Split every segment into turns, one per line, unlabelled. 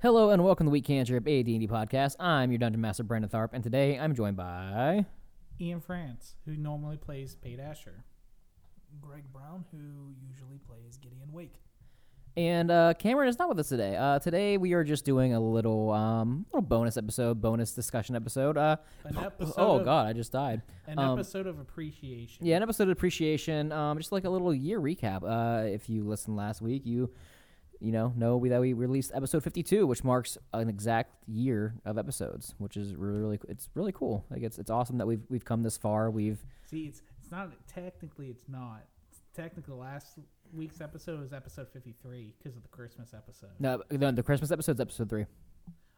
Hello and welcome to the Week Cantrip, a D&D podcast. I'm your Dungeon Master, Brandon Tharp, and today I'm joined by...
Ian France, who normally plays Pate Asher.
Greg Brown, who usually plays Gideon Wake.
And uh, Cameron is not with us today. Uh, today we are just doing a little um, little bonus episode, bonus discussion episode. Uh,
An episode
oh
of,
God, I just died.
An
um,
episode of appreciation.
Yeah, an episode of appreciation. Um, just like a little year recap. Uh, if you listened last week, you you know know we, that we released episode 52, which marks an exact year of episodes, which is really really it's really cool. Like it's it's awesome that we've we've come this far. We've
See, it's it's not technically it's not. It's technically last week's episode was episode 53 because of the Christmas episode.
no the, the Christmas episode's episode three.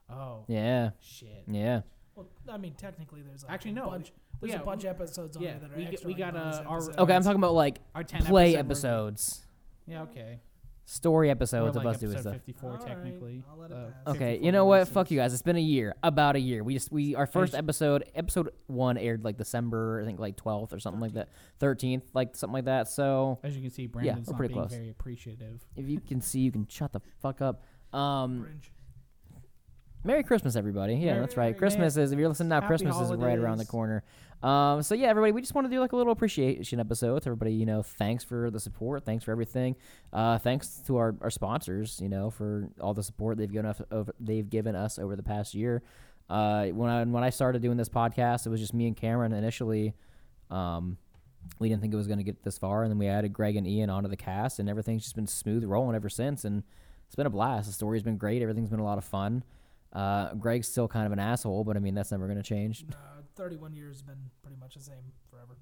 Oh
Yeah,
shit.
yeah.
Well, I mean, technically, there's like
Actually,
a
no.
bunch. There's
Yeah,
a bunch of episodes on
yeah,
there that are
we
extra.
we
like
got,
bonus
uh, our-
Okay, I'm talking about like
Our 10
play
episode
episodes,
Yeah, okay.
Story
Or
episodes
like
of us doing
episode
stuff.
54
All right,
technically.
I'll let it
Uh,
pass.
Okay,
54
you know what?
releases.
Fuck you guys. It's been a year, about a year. We just we our first
It's-
episode, episode one aired like December, I think like 12th or something like that, 13th, like something like that. So
As you can see, Brandon's
we're
not
pretty
being
close.
very appreciative.
if you can see, you can shut the fuck up. Um,
Cringe.
Merry Christmas, everybody. Yeah, that's right.
Merry-
Christmas is if you're listening now,
Happy
Christmas is right around the
holidays.
corner. Um, so yeah, everybody, we just want to do like a little appreciation episode. To everybody, you know, thanks for the support, thanks for everything. Uh, thanks to our, our sponsors, you know, for all the support they've given us over they've given us over the past year. Uh, when I when I started doing this podcast, it was just me and Cameron initially. Um, we didn't think it was going to get this far, and then we added Greg and Ian onto the cast, and everything's just been smooth rolling ever since. And it's been a blast. The story's been great. Everything's been a lot of fun. Uh, Greg's still kind of an asshole, but I mean that's never going to change.
Uh, 31 years has been pretty much the same forever.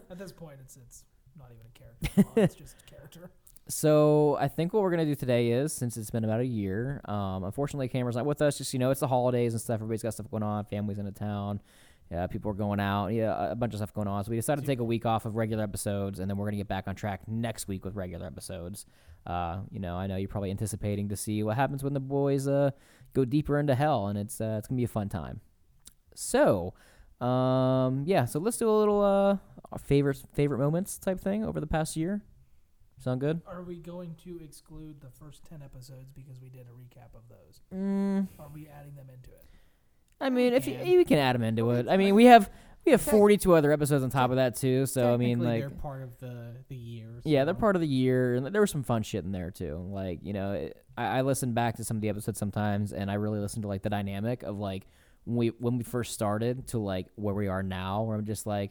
At this point, it's it's not even a character. it's just a character.
So I think what we're gonna do today is, since it's been about a year, um, unfortunately Cameron's not with us. Just you know, it's the holidays and stuff. Everybody's got stuff going on. Families into town. Yeah, people are going out. Yeah, a bunch of stuff going on. So we decided to take a week off of regular episodes, and then we're gonna get back on track next week with regular episodes. Uh, you know, I know you're probably anticipating to see what happens when the boys uh go deeper into hell, and it's uh, it's gonna be a fun time. So, um, yeah. So let's do a little uh our favorite favorite moments type thing over the past year. Sound good?
Are we going to exclude the first 10 episodes because we did a recap of those?
Mm,
Are we adding them into it?
I mean, if you,
can.
you can add them into it. I mean, we have we have 42 other episodes on top of that too. So I mean,
Technically,
like,
they're part of the the year.
yeah, they're
so-
part of the year, and there was some fun shit in there too. Like, you know, it, I, I listen back to some of the episodes sometimes, and I really listen to like the dynamic of like when we when we first started to like where we are now, where I'm just like,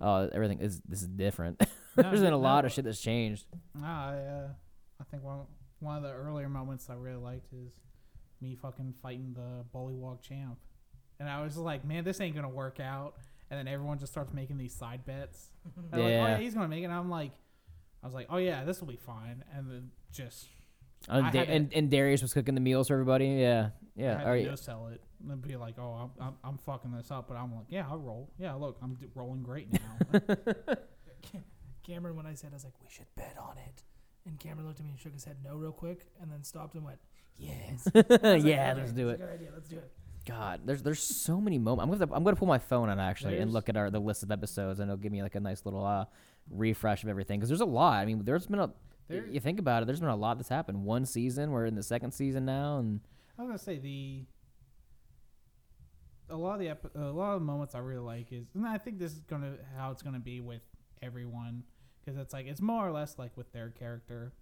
oh, everything is this is different.
No,
There's been a
no,
lot of shit that's changed.
Nah, I, uh, I think one one of the earlier moments I really liked is me fucking fighting the bullywog champ, and I was like, man, this ain't gonna work out. And then everyone just starts making these side bets. They're like, oh
Yeah.
yeah, he's gonna make it. And I'm like, I was like, oh yeah, this will be fine. And then just I
Da- and, and Darius was cooking the meals for everybody. Yeah, yeah.
I had
All
to
right.
sell it and be like, oh, I'm, I'm, I'm fucking this up. But I'm like, yeah, I'll roll. Yeah, look, I'm d- rolling great now.
Cameron, when I said, I was like, we should bet on it. And Cameron looked at me and shook his head no real quick and then stopped and went, yes. I was like,
yeah,
"Okay,
let's do
that's
it.
a Good idea. Let's do it.
God, there's there's so many moments. I'm gonna I'm gonna pull my phone out actually and
There's-
look at our the list of episodes, and it'll give me like a nice little uh refresh of everything because there's a lot. I mean, there's been a
There-
you think about it, there's been a lot that's happened. One season, we're in the second season now, and
I was gonna say the a lot of the epi- a lot of the moments I really like is, and I think this is gonna how it's gonna be with everyone because it's like it's more or less like with their character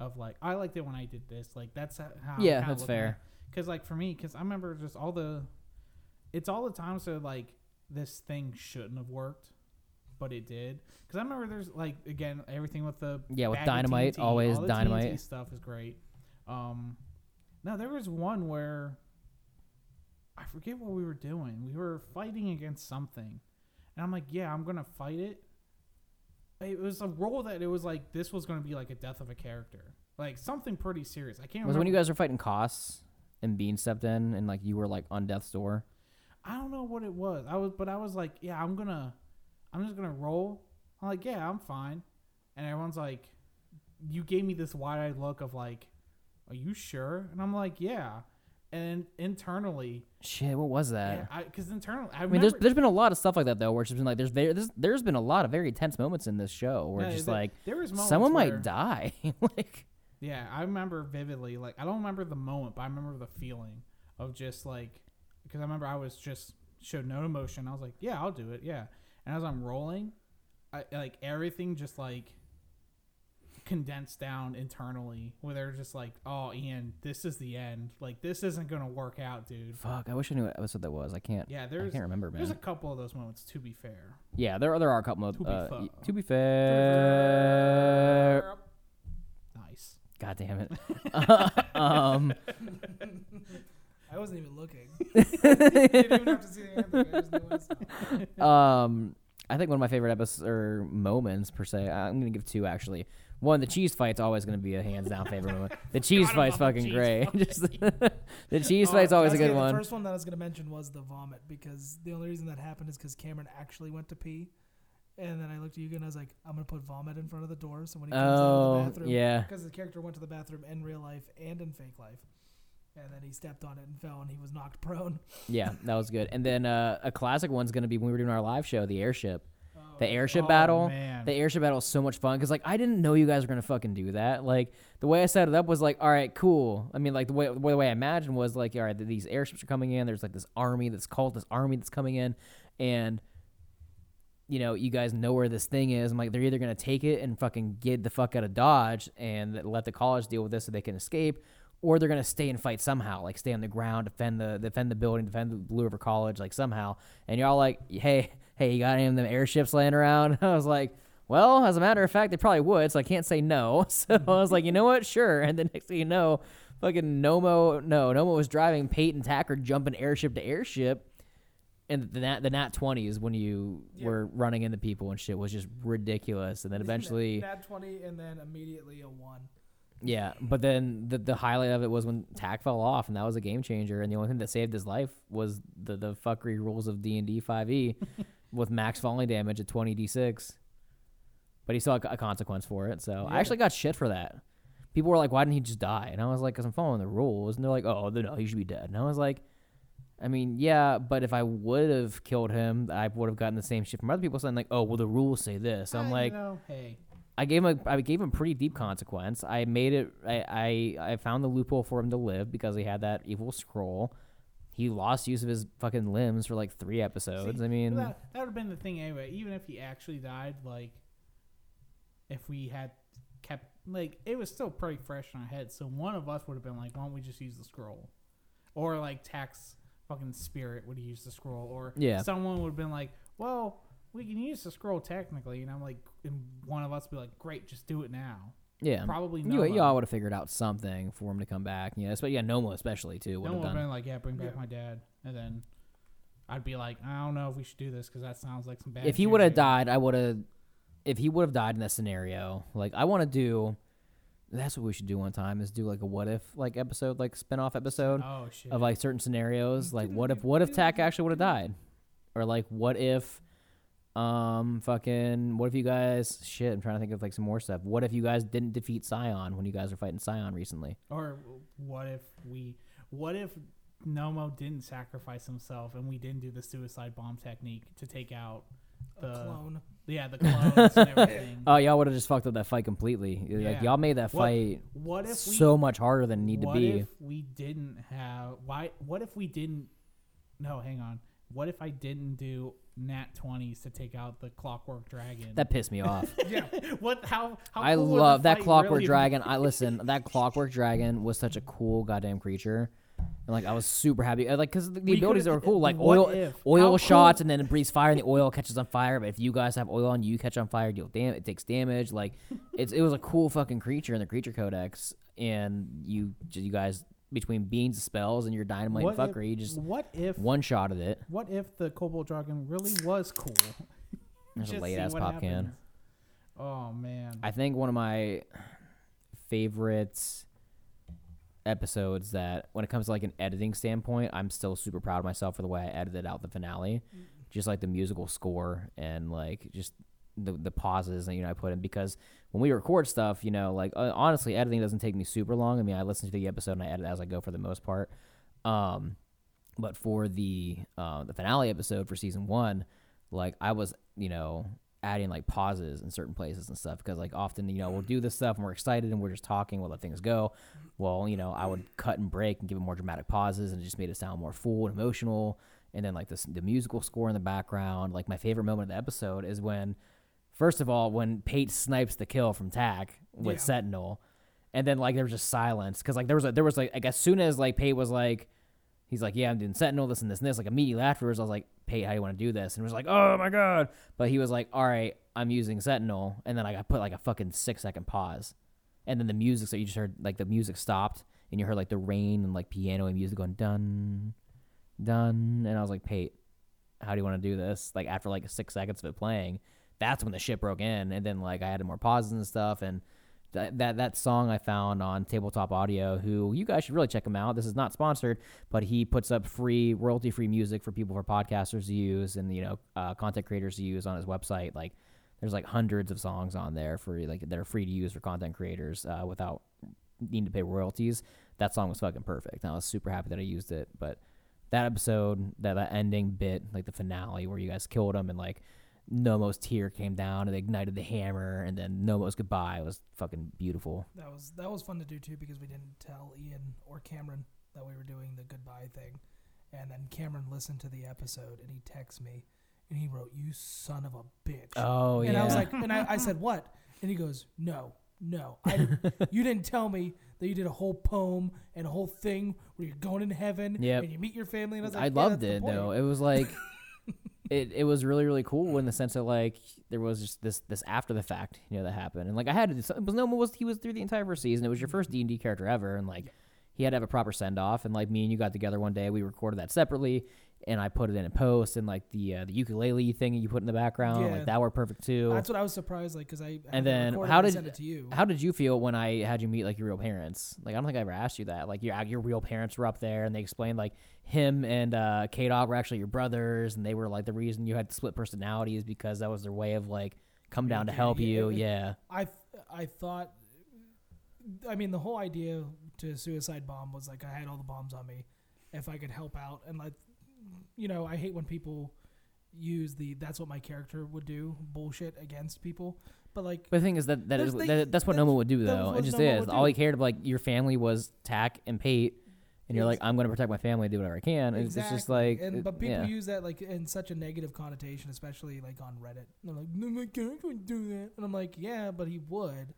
of like I liked it when I did this like that's how
yeah, that's fair.
Because like for me, because I remember just all the, it's all the times that like this thing shouldn't have worked, but it did. Because I remember there's like again everything with the
Yeah, with dynamite,
TNT,
always dynamite.
TNT stuff is great. Um, no, there was one where I forget what we were doing. We were fighting against something, and I'm like, yeah, I'm gonna fight it. It was a role that it was like this was gonna be like a death of a character, like something pretty serious. I can't.
Was
remember.
when you guys were fighting costs and Bean stepped in and like you were like on death's door?
I don't know what it was. I was, but I was like, yeah, I'm gonna, I'm just gonna roll. I'm like, yeah, I'm fine. And everyone's like, you gave me this wide-eyed look of like, are you sure? And I'm like, yeah. And internally,
Shit, what was that?
because internally, I,
I mean, there's there's been a lot of stuff like that though, where it's been like there's there there's, there's been a lot of very tense moments in this show where
yeah,
just
there-
like
there was
someone
where-
might die. like
Yeah, I remember vividly. Like, I don't remember the moment, but I remember the feeling of just like, because I remember I was just showed no emotion. I was like, yeah, I'll do it. Yeah. And as I'm rolling, I like everything just like condensed down internally, where they're just like, oh, Ian, this is the end. Like, this isn't gonna work out, dude.
Fuck, I wish I knew what episode that was. I can't.
Yeah, there's.
I can't remember, man.
there's a couple of those moments. To be fair,
Yeah, there there are a couple of.
To be
uh, y- to be fair.
nice.
God damn it. um,
I wasn't even looking. you didn't even have to see the hand. I just knew what
um, I think one of my favorite episodes or moments per se. I'm gonna give two actually. One, the cheese fight's always gonna be a hands down favorite moment. The cheese
Forgot
fight's fucking
cheese
great.
fight.
Just the cheese
Oh,
fight's always a good one.
The first one that I was gonna mention was the vomit because the only reason that happened is because Cameron actually went to pee, and then I looked at you and I was like, I'm gonna put vomit in front of the door so when he comes out of
Oh,
the bathroom,
yeah.
because the character went to the bathroom in real life and in fake life, and then he stepped on it and fell and he was knocked prone.
Yeah, that was good. And then uh, a classic one's gonna be when we were doing our live show, the airship.
Oh,
The airship
Oh,
battle.
man.
The airship battle is so much fun because like I didn't know you guys were gonna fucking do that. Like the way I set it up was like, all right, cool. I mean, like the way the way I imagined was like, all right, these airships are coming in. There's like this army that's called this army that's coming in, and you know, you guys know where this thing is. I'm like, they're either gonna take it and fucking get the fuck out of Dodge and let the college deal with this so they can escape, or they're gonna stay and fight somehow, like stay on the ground, defend the defend the building, defend the Blue River College, like somehow. And y'all like, hey, hey, you got any of them airships laying around? I was like, well, as a matter of fact, they probably would, so I can't say no. So I was like, you know what, sure. And then next thing you know, fucking Nomo, no, Nomo was driving Peyton Tacker jumping airship to airship. And the nat the nat twenties when you
Yeah.
were running into people and shit was just ridiculous. And then eventually,
nat twenty and then immediately a one.
Yeah. But then the the highlight of it was when Tack fell off, and that was a game changer. And the only thing that saved his life was the the fuckery rules of D and D five E, with max falling damage at twenty d six. But he saw had a consequence for it. So I actually got shit for that. People were like, "Why didn't he just die?" And I was like, "Cause I'm following the rules." And they're like, "Oh, no, he should be dead." And I was like, "I mean, yeah, but if I would have killed him, I would have gotten the same shit from other people saying like, oh, well, the rules say this." So I'm
Uh,
like,
know, hey,
I gave him a I gave him pretty deep consequence. I made it. I, I I found the loophole for him to live because he had that evil scroll. He lost use of his fucking limbs for like three episodes.
See,
I mean,
that, that would have been the thing anyway. Even if he actually died, like, if we had kept, like, it was still pretty fresh in our head. So one of us would have been like, why don't we just use the scroll? Or, like, Tack's fucking spirit would use the scroll. Or
Yeah.
someone would have been like, well, we can use the scroll technically. And I'm like, and one of us would be like, great, just do it now.
yeah.
Probably
You,
no.
you all would have figured out something for him to come back. Yeah, but yeah, Nomo especially too would
No
have
one would have
done.
been like, yeah, bring back
Yeah.
my dad. And then I'd be like, I don't know if we should do this because that sounds like some bad
If he would have died, I would have. If he would have died in that scenario, like I want to do. That's what we should do one time is do like a what if like episode like spin off episode.
Oh, shit.
of like certain scenarios like what if what if tack actually would have died or like what if um fucking what if you guys shit i'm trying to think of like some more stuff what if you guys didn't defeat scion when you guys were fighting scion recently
Or what if we? What if Nomo didn't sacrifice himself and we didn't do the suicide bomb technique to take out
A
the
clone.
yeah the clones and everything?
oh y'all would have just fucked up that fight completely like
Yeah.
y'all made that
What-
fight
what if we?
so much harder than it need to
what
be
if we didn't have why? What if we didn't? No, hang on. What if I didn't do nat twenties to take out the Clockwork Dragon?
that pissed me off
yeah. What? How? how
I
cool
love that clockwork
really
dragon. I listen. That clockwork dragon was such a cool goddamn creature, and like I was super happy. Like because the
We
abilities are cool, like oil,
if?
oil
How
shots,
cool-
and then it breathes fire, and the oil catches on fire. But if you guys have oil on, you catch on fire, deal dam- It takes damage. Like it's it was a cool fucking creature in the creature codex, and you you guys between beans spells and your dynamite
What
and fuckery, you just
What if?
one shot of it.
What if the Cobalt Dragon really was cool?
There's a late ass pop can.
Oh man.
I think one of my favorite episodes that when it comes to like an editing standpoint, I'm still super proud of myself for the way I edited out the finale. Mm. Just like the musical score and like just the the pauses that you know I put in because when we record stuff, you know, like uh, honestly, editing doesn't take me super long. I mean, I listen to the episode and I edit as I go for the most part. Um, but for the uh, the finale episode for season one, like I was, you know, adding like pauses in certain places and stuff because like often you know we'll do this stuff and we're excited and we're just talking we'll let things go well you know i would cut and break and give it more dramatic pauses and it just made it sound more full and emotional and then like this the musical score in the background like my favorite moment of the episode is when first of all when pate snipes the kill from tack with
Yeah.
sentinel and then like there was just silence because like there was a, there was like, like as soon as like pate was like he's like yeah i'm doing sentinel this and this and this like immediately afterwards i was like pate how do you want to do this? And it was like oh my god. But he was like all right i'm using sentinel and then like i put like a fucking six second pause and then the music so you just heard like the music stopped and you heard like the rain and like piano and music going done done and i was like pate how do you want to do this? Like after like six seconds of it playing that's when the shit broke in and then like i added more pauses and stuff and that, that song I found on Tabletop Audio, who you guys should really check him out. This is not sponsored, but he puts up free royalty free music for people for podcasters to use and you know uh, content creators to use on his website. Like there's like hundreds of songs on there for like that are free to use for content creators uh, without needing to pay royalties. That song was fucking perfect. And I was super happy that I used it. But that episode, that, that ending bit, like the finale where you guys killed him and like Nomo's tear came down and they ignited the hammer and then Nomo's goodbye was fucking beautiful.
That was that was fun to do too because we didn't tell Ian or Cameron that we were doing the goodbye thing, and then Cameron listened to the episode and he texted me and he wrote, "You son of a bitch,"
Oh
and
yeah.
And I was like, and I, I said, "What?" And he goes, "No, no, I didn't, you didn't tell me that you did a whole poem and a whole thing where you're going into heaven
Yep.
and you meet your family." And I was like,
I
"Yeah,
loved it
point."
though. It was like it it was really really cool in the sense that like there was just this this after the fact you know that happened. And like I had it was no was he was through the entire first season. It was your first D and D character ever. And like he had to have a proper send off and like me and you got together one day. We recorded that separately and I put it in a post and like the uh, the ukulele thing you put in the background
Yeah.
like that worked perfect too.
That's what I was surprised, like, because I
And then
recorded
how
and
did-
sent it to you?
How did you feel when I had you meet like your real parents? Like I don't think I ever asked you that. Like your your real parents were up there and they explained like him and uh, K Dog were actually your brothers and they were like the reason you had split personalities because that was their way of like come down to help
yeah,
you.
it-
Yeah.
I I thought, I mean, the whole idea to suicide bomb was like I had all the bombs on me, if I could help out, and like, you know, I hate when people use the that's what my character would do bullshit against people, but like,
But the thing is that that is
the-
that, that's what
that's-
Nomo would do though. It just
Nomo
is. All he cared about like your family was Tack and Pate, and you're like I'm going to protect my family, do whatever I can. It's, it's just like
and but people
yeah.
use that like in such a negative connotation, especially like on Reddit. They're like, no, my character would do that, and I'm like, yeah, but he would.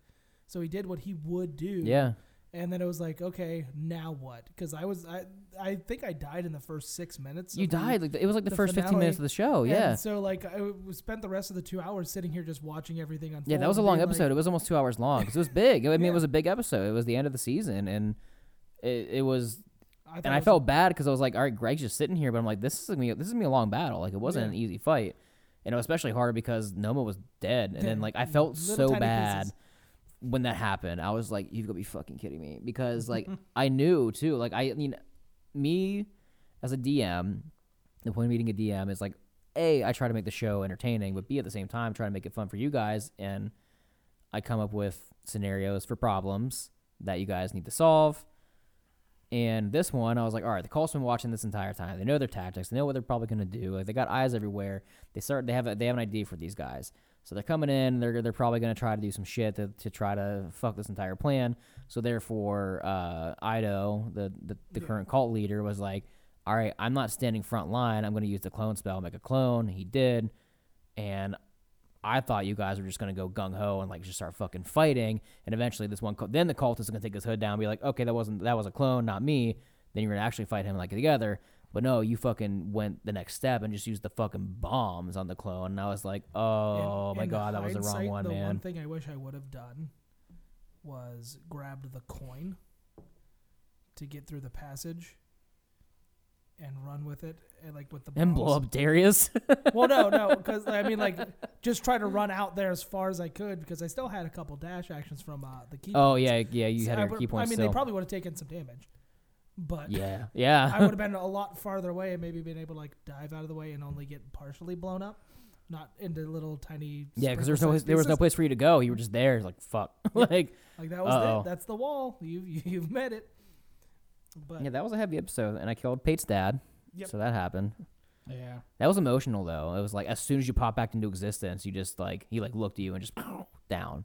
So he did what he would do.
yeah.
And then it was like, okay, now what? Because I was, I, I think I died in the first six minutes.
You
of the-
died. Like it was like the,
the
first 15 minutes of the show.
and
Yeah.
So like, I w- spent the rest of the two hours sitting here just watching everything unfold.
Yeah, that was a long episode.
Like,
it was almost two hours long because it was big. I mean, it was a big episode. It was the end of the season, and it, it was.
I
And I
was-
felt bad because I was like, "All right, Greg's just sitting here," but I'm like, "This is gonna be this is gonna be a long battle. Like, it wasn't
Yeah.
an easy fight, and it was especially hard because Nomo was dead, and then like I felt so bad
pieces.
When that happened. I was like, "You've got to be fucking kidding me," because like I knew too. Like I, I mean, me as a DM, the point of meeting a DM is like, a I try to make the show entertaining, but b at the same time try to make it fun for you guys, and I come up with scenarios for problems that you guys need to solve. And this one, I was like, all right, the Colts been watching this entire time. They know their tactics. They know what they're probably going to do. Like they got eyes everywhere. They start. They have. A, they have an idea for these guys. So they're coming in. They're they're probably going to try to do some shit to, to try to fuck this entire plan. So therefore, uh, Ido, the the, the
Yeah.
current cult leader, was like, all right, I'm not standing front line. I'm going to use the clone spell, make a clone. He did, and I thought you guys were just gonna go gung ho and like just start fucking fighting, and eventually this one, cult, then the cultist is gonna take his hood down, and be like, okay, that wasn't that was a clone, not me. Then you're gonna actually fight him like together. But no, you fucking went the next step and just used the fucking bombs on the clone, and I was like, oh
in-
my
in
god, that was the wrong one,
the
man.
one thing I wish I would have done was grabbed the coin to get through the passage and run with it, and like with the
and blow up Darius.
well, no, no, because I mean, like, just try to run out there as far as I could because I still had a couple dash actions from uh, the ki.
oh
points.
yeah, yeah, you
So
had
I
your ki points
I mean,
still.
they probably would have taken some damage, but
yeah, yeah.
I would have been a lot farther away and maybe been able to like dive out of the way and only get partially blown up, not into little tiny.
yeah, because there was no
sprinkle-sized
there was no place for you to go. You were just there, like fuck, like
Like that was
Uh-oh.
it. That's the wall. You you- you've met it. But
yeah, that was a heavy episode, and I killed Pate's dad,
Yep.
so that happened.
Yeah.
That was emotional though. It was like as soon as you pop back into existence, you just like he like looked at you and just down.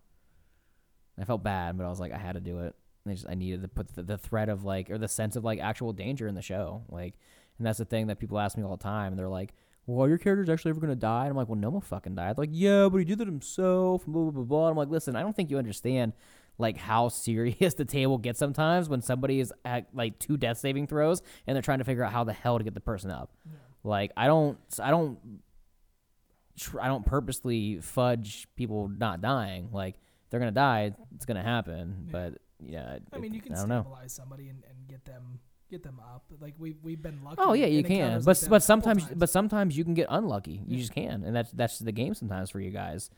I felt bad, but I was like I had to do it. And I just I needed to put the, the threat of like or the sense of like actual danger in the show. Like, and that's the thing that people ask me all the time. And they're like, "Well, your character's actually ever gonna die?" And I'm like, "Well, no one fucking died." Like, yeah, but he did it himself. And blah blah blah blah. I'm like, listen, I don't think you understand like how serious the table gets sometimes when somebody is at like two death saving throws and they're trying to figure out how the hell to get the person up. Like I don't, I don't, tr- I don't purposely fudge people not dying. Like they're gonna die, it's gonna happen.
Yeah.
But yeah,
I mean, you can
I don't know.
stabilize somebody and, and get them get them up. Like we we've been lucky.
Oh yeah, you can. But
like
but sometimes but sometimes you can get unlucky. You
Yeah.
just can, and that's that's the game sometimes for you guys.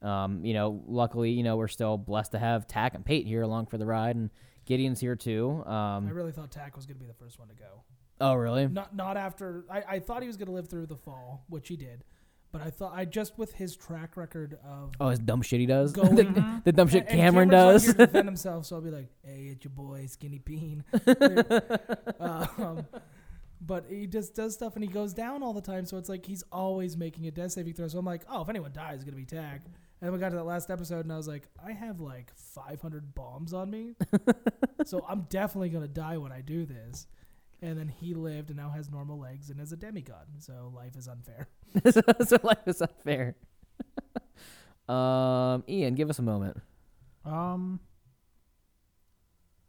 Um, you know, luckily, you know, we're still blessed to have Tack and Pate here along for the ride, and Gideon's here too. Um, I
really thought Tack was gonna be the first one to go.
oh really?
Not not after I, I thought he was gonna live through the fall, which he did. But I thought I just with his track record of
Oh, his dumb shit he does.
Going-
the, the dumb shit
And-
Cameron does.
to defend himself, so I'll be like, "Hey, it's your boy, Skinny Bean." um, but he just does stuff and he goes down all the time, so it's like he's always making a death saving throw. So I'm like, "Oh, if anyone dies, it's gonna be Tack." And then we got to that last episode, and I was like, "I have like 500 bombs on me, so I'm definitely gonna die when I do this." And then he lived and now has normal legs and is a demigod. So life is unfair.
so, so life is unfair. um, Ian, give us a moment.
Um,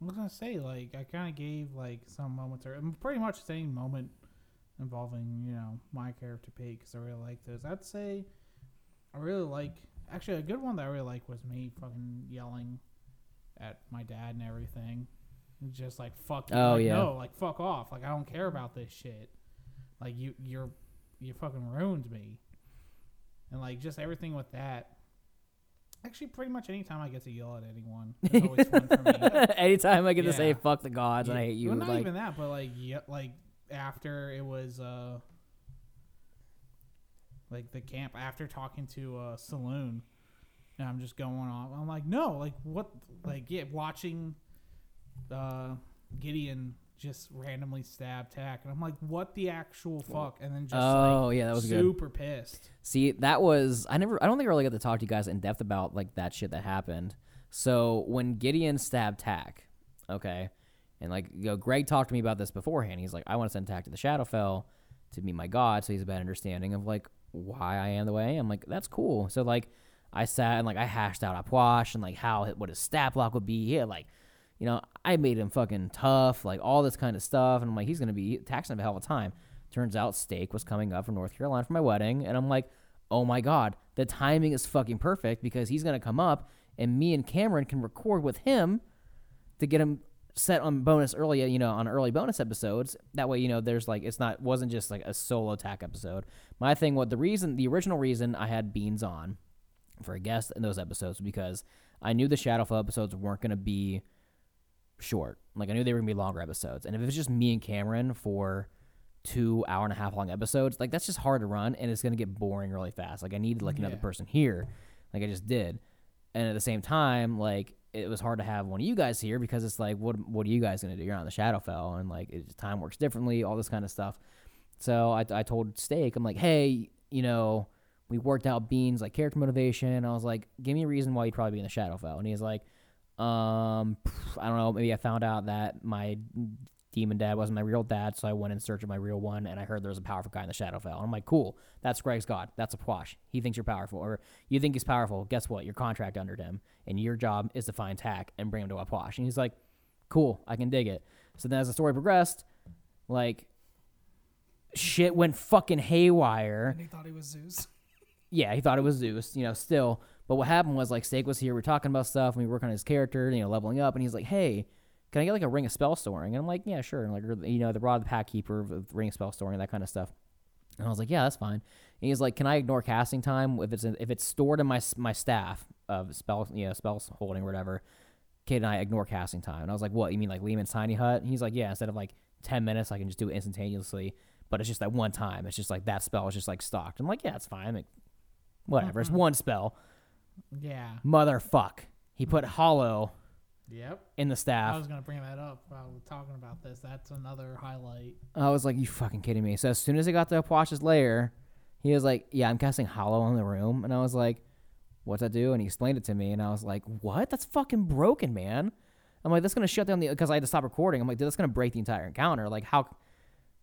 I was gonna say like I kind of gave like some moments or um, pretty much the same moment involving you know my character Pete because I really like those. I'd say I really like actually a good one that I really like was me fucking yelling at my dad and everything. Just like fuck. you,
Oh,
like,
yeah.
No, like fuck off. Like I don't care about this shit. Like you, you're, you fucking ruined me. And like just everything with that. Actually, pretty much anytime I get to yell at anyone, it's always fun for me.
Anytime I get to say "fuck the gods" and I hate you,
Well, not
like
even that, but like yeah, like after it was uh like the camp after talking to uh Saloon, and I'm just going off. I'm like, no, like what, like yeah, watching uh Gideon just randomly stab Tack, and I'm like, what the actual fuck? And then just
oh
like
yeah, that was good.
super pissed.
See, that was I never I don't think I really got to talk to you guys in depth about like that shit that happened. So when Gideon stabbed Tack, okay, and like you know, Greg talked to me about this beforehand. He's like, I want to send Tack to the Shadowfell to meet my god, so he's a better understanding of like why I am the way I am. Like that's cool. So like I sat and like I hashed out Apwash and like how what his stat block would be. Had like you know, I made him fucking tough, like all this kind of stuff. And I'm like, he's gonna be taxing him a hell of a time. Turns out steak was coming up from North Carolina for my wedding, and I'm like, oh my god, the timing is fucking perfect because he's gonna come up, and me and Cameron can record with him to get him set on bonus early, you know, on early bonus episodes. That way, you know, there's like it's not wasn't just like a solo attack episode. My thing, what the reason, the original reason I had Beans on for a guest in those episodes because I knew the Shadowfell episodes weren't gonna be short. Like I knew they were gonna be longer episodes, and if it was just me and Cameron for two hour and a half long episodes, like that's just hard to run, and it's gonna get boring really fast. Like I needed like another
Yeah.
person here, like I just did, and at the same time, like it was hard to have one of you guys here because it's like, what what are you guys gonna do? You're on the Shadowfell, and like it, time works differently, all this kind of stuff. So I, I told Steak, I'm like, hey, you know, we worked out Beans like character motivation. I was like, give me a reason why you'd probably be in the Shadowfell, and he's like, um, I don't know. Maybe I found out that my demon dad wasn't my real dad, so I went in search of my real one, and I heard there was a powerful guy in the Shadowfell. And I'm like, cool. That's Greg's god. That's Apwash. He thinks you're powerful, or you think he's powerful. Guess what? Your contract under him, and your job is to find Tack and bring him to Apwash. And he's like, cool. I can dig it. So then, as the story progressed, like shit went fucking haywire.
And he thought he was Zeus.
Yeah, he thought it was Zeus, you know, still. But what happened was like Steak was here, we are talking about stuff, and we work on his character, you know, leveling up, and he's like, Hey, can I get like a ring of spell storing? And I'm like, Yeah, sure. And like you know, the rod of the pact keeper with ring of spell storing, that kind of stuff. And I was like, Yeah, that's fine. And he's like, Can I ignore casting time if it's if it's stored in my my staff of spell you know, spells holding or whatever? Can I ignore casting time? And I was like, What, you mean like Leomund's tiny hut? And he's like, Yeah, instead of like ten minutes I can just do it instantaneously. But it's just that one time. It's just like that spell is just like stocked. I'm like, yeah, it's fine. Like, whatever. It's uh-huh. one spell.
Yeah.
Motherfuck. He put hallow
Yep.
in the staff.
I was gonna bring that up while we're talking about this. That's another highlight.
I was like, "You fucking kidding me?" So as soon as he got to Apwash's lair, he was like, "Yeah, I'm casting Hallow on the room," and I was like, "What's that do?" And he explained it to me, and I was like, "What? That's fucking broken, man." I'm like, "That's gonna shut down the," because I had to stop recording. I'm like, "Dude, that's gonna break the entire encounter." Like, how?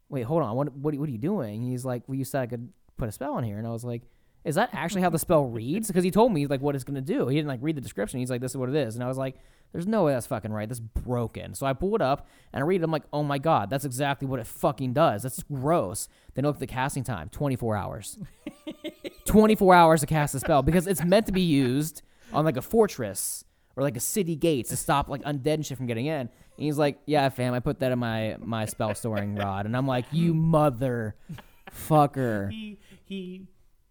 Wait, hold on. What? What? What are you doing? He's like, "Well, you said I could put a spell on here," and I was like. Is that actually how the spell reads? Because he told me like what it's gonna do. He didn't like read the description. He's like, "This is what it is," and I was like, "There's no way that's fucking right. That's broken." So I pull it up and I read it. I'm like, "Oh my god, that's exactly what it fucking does. That's gross." Then look at the casting time: 24 hours. 24 hours to cast a spell because it's meant to be used on like a fortress or like a city gates to stop like undead and shit from getting in. And he's like, "Yeah, fam, I put that in my my spell storing rod," and I'm like, "You mother." Fucker.
He he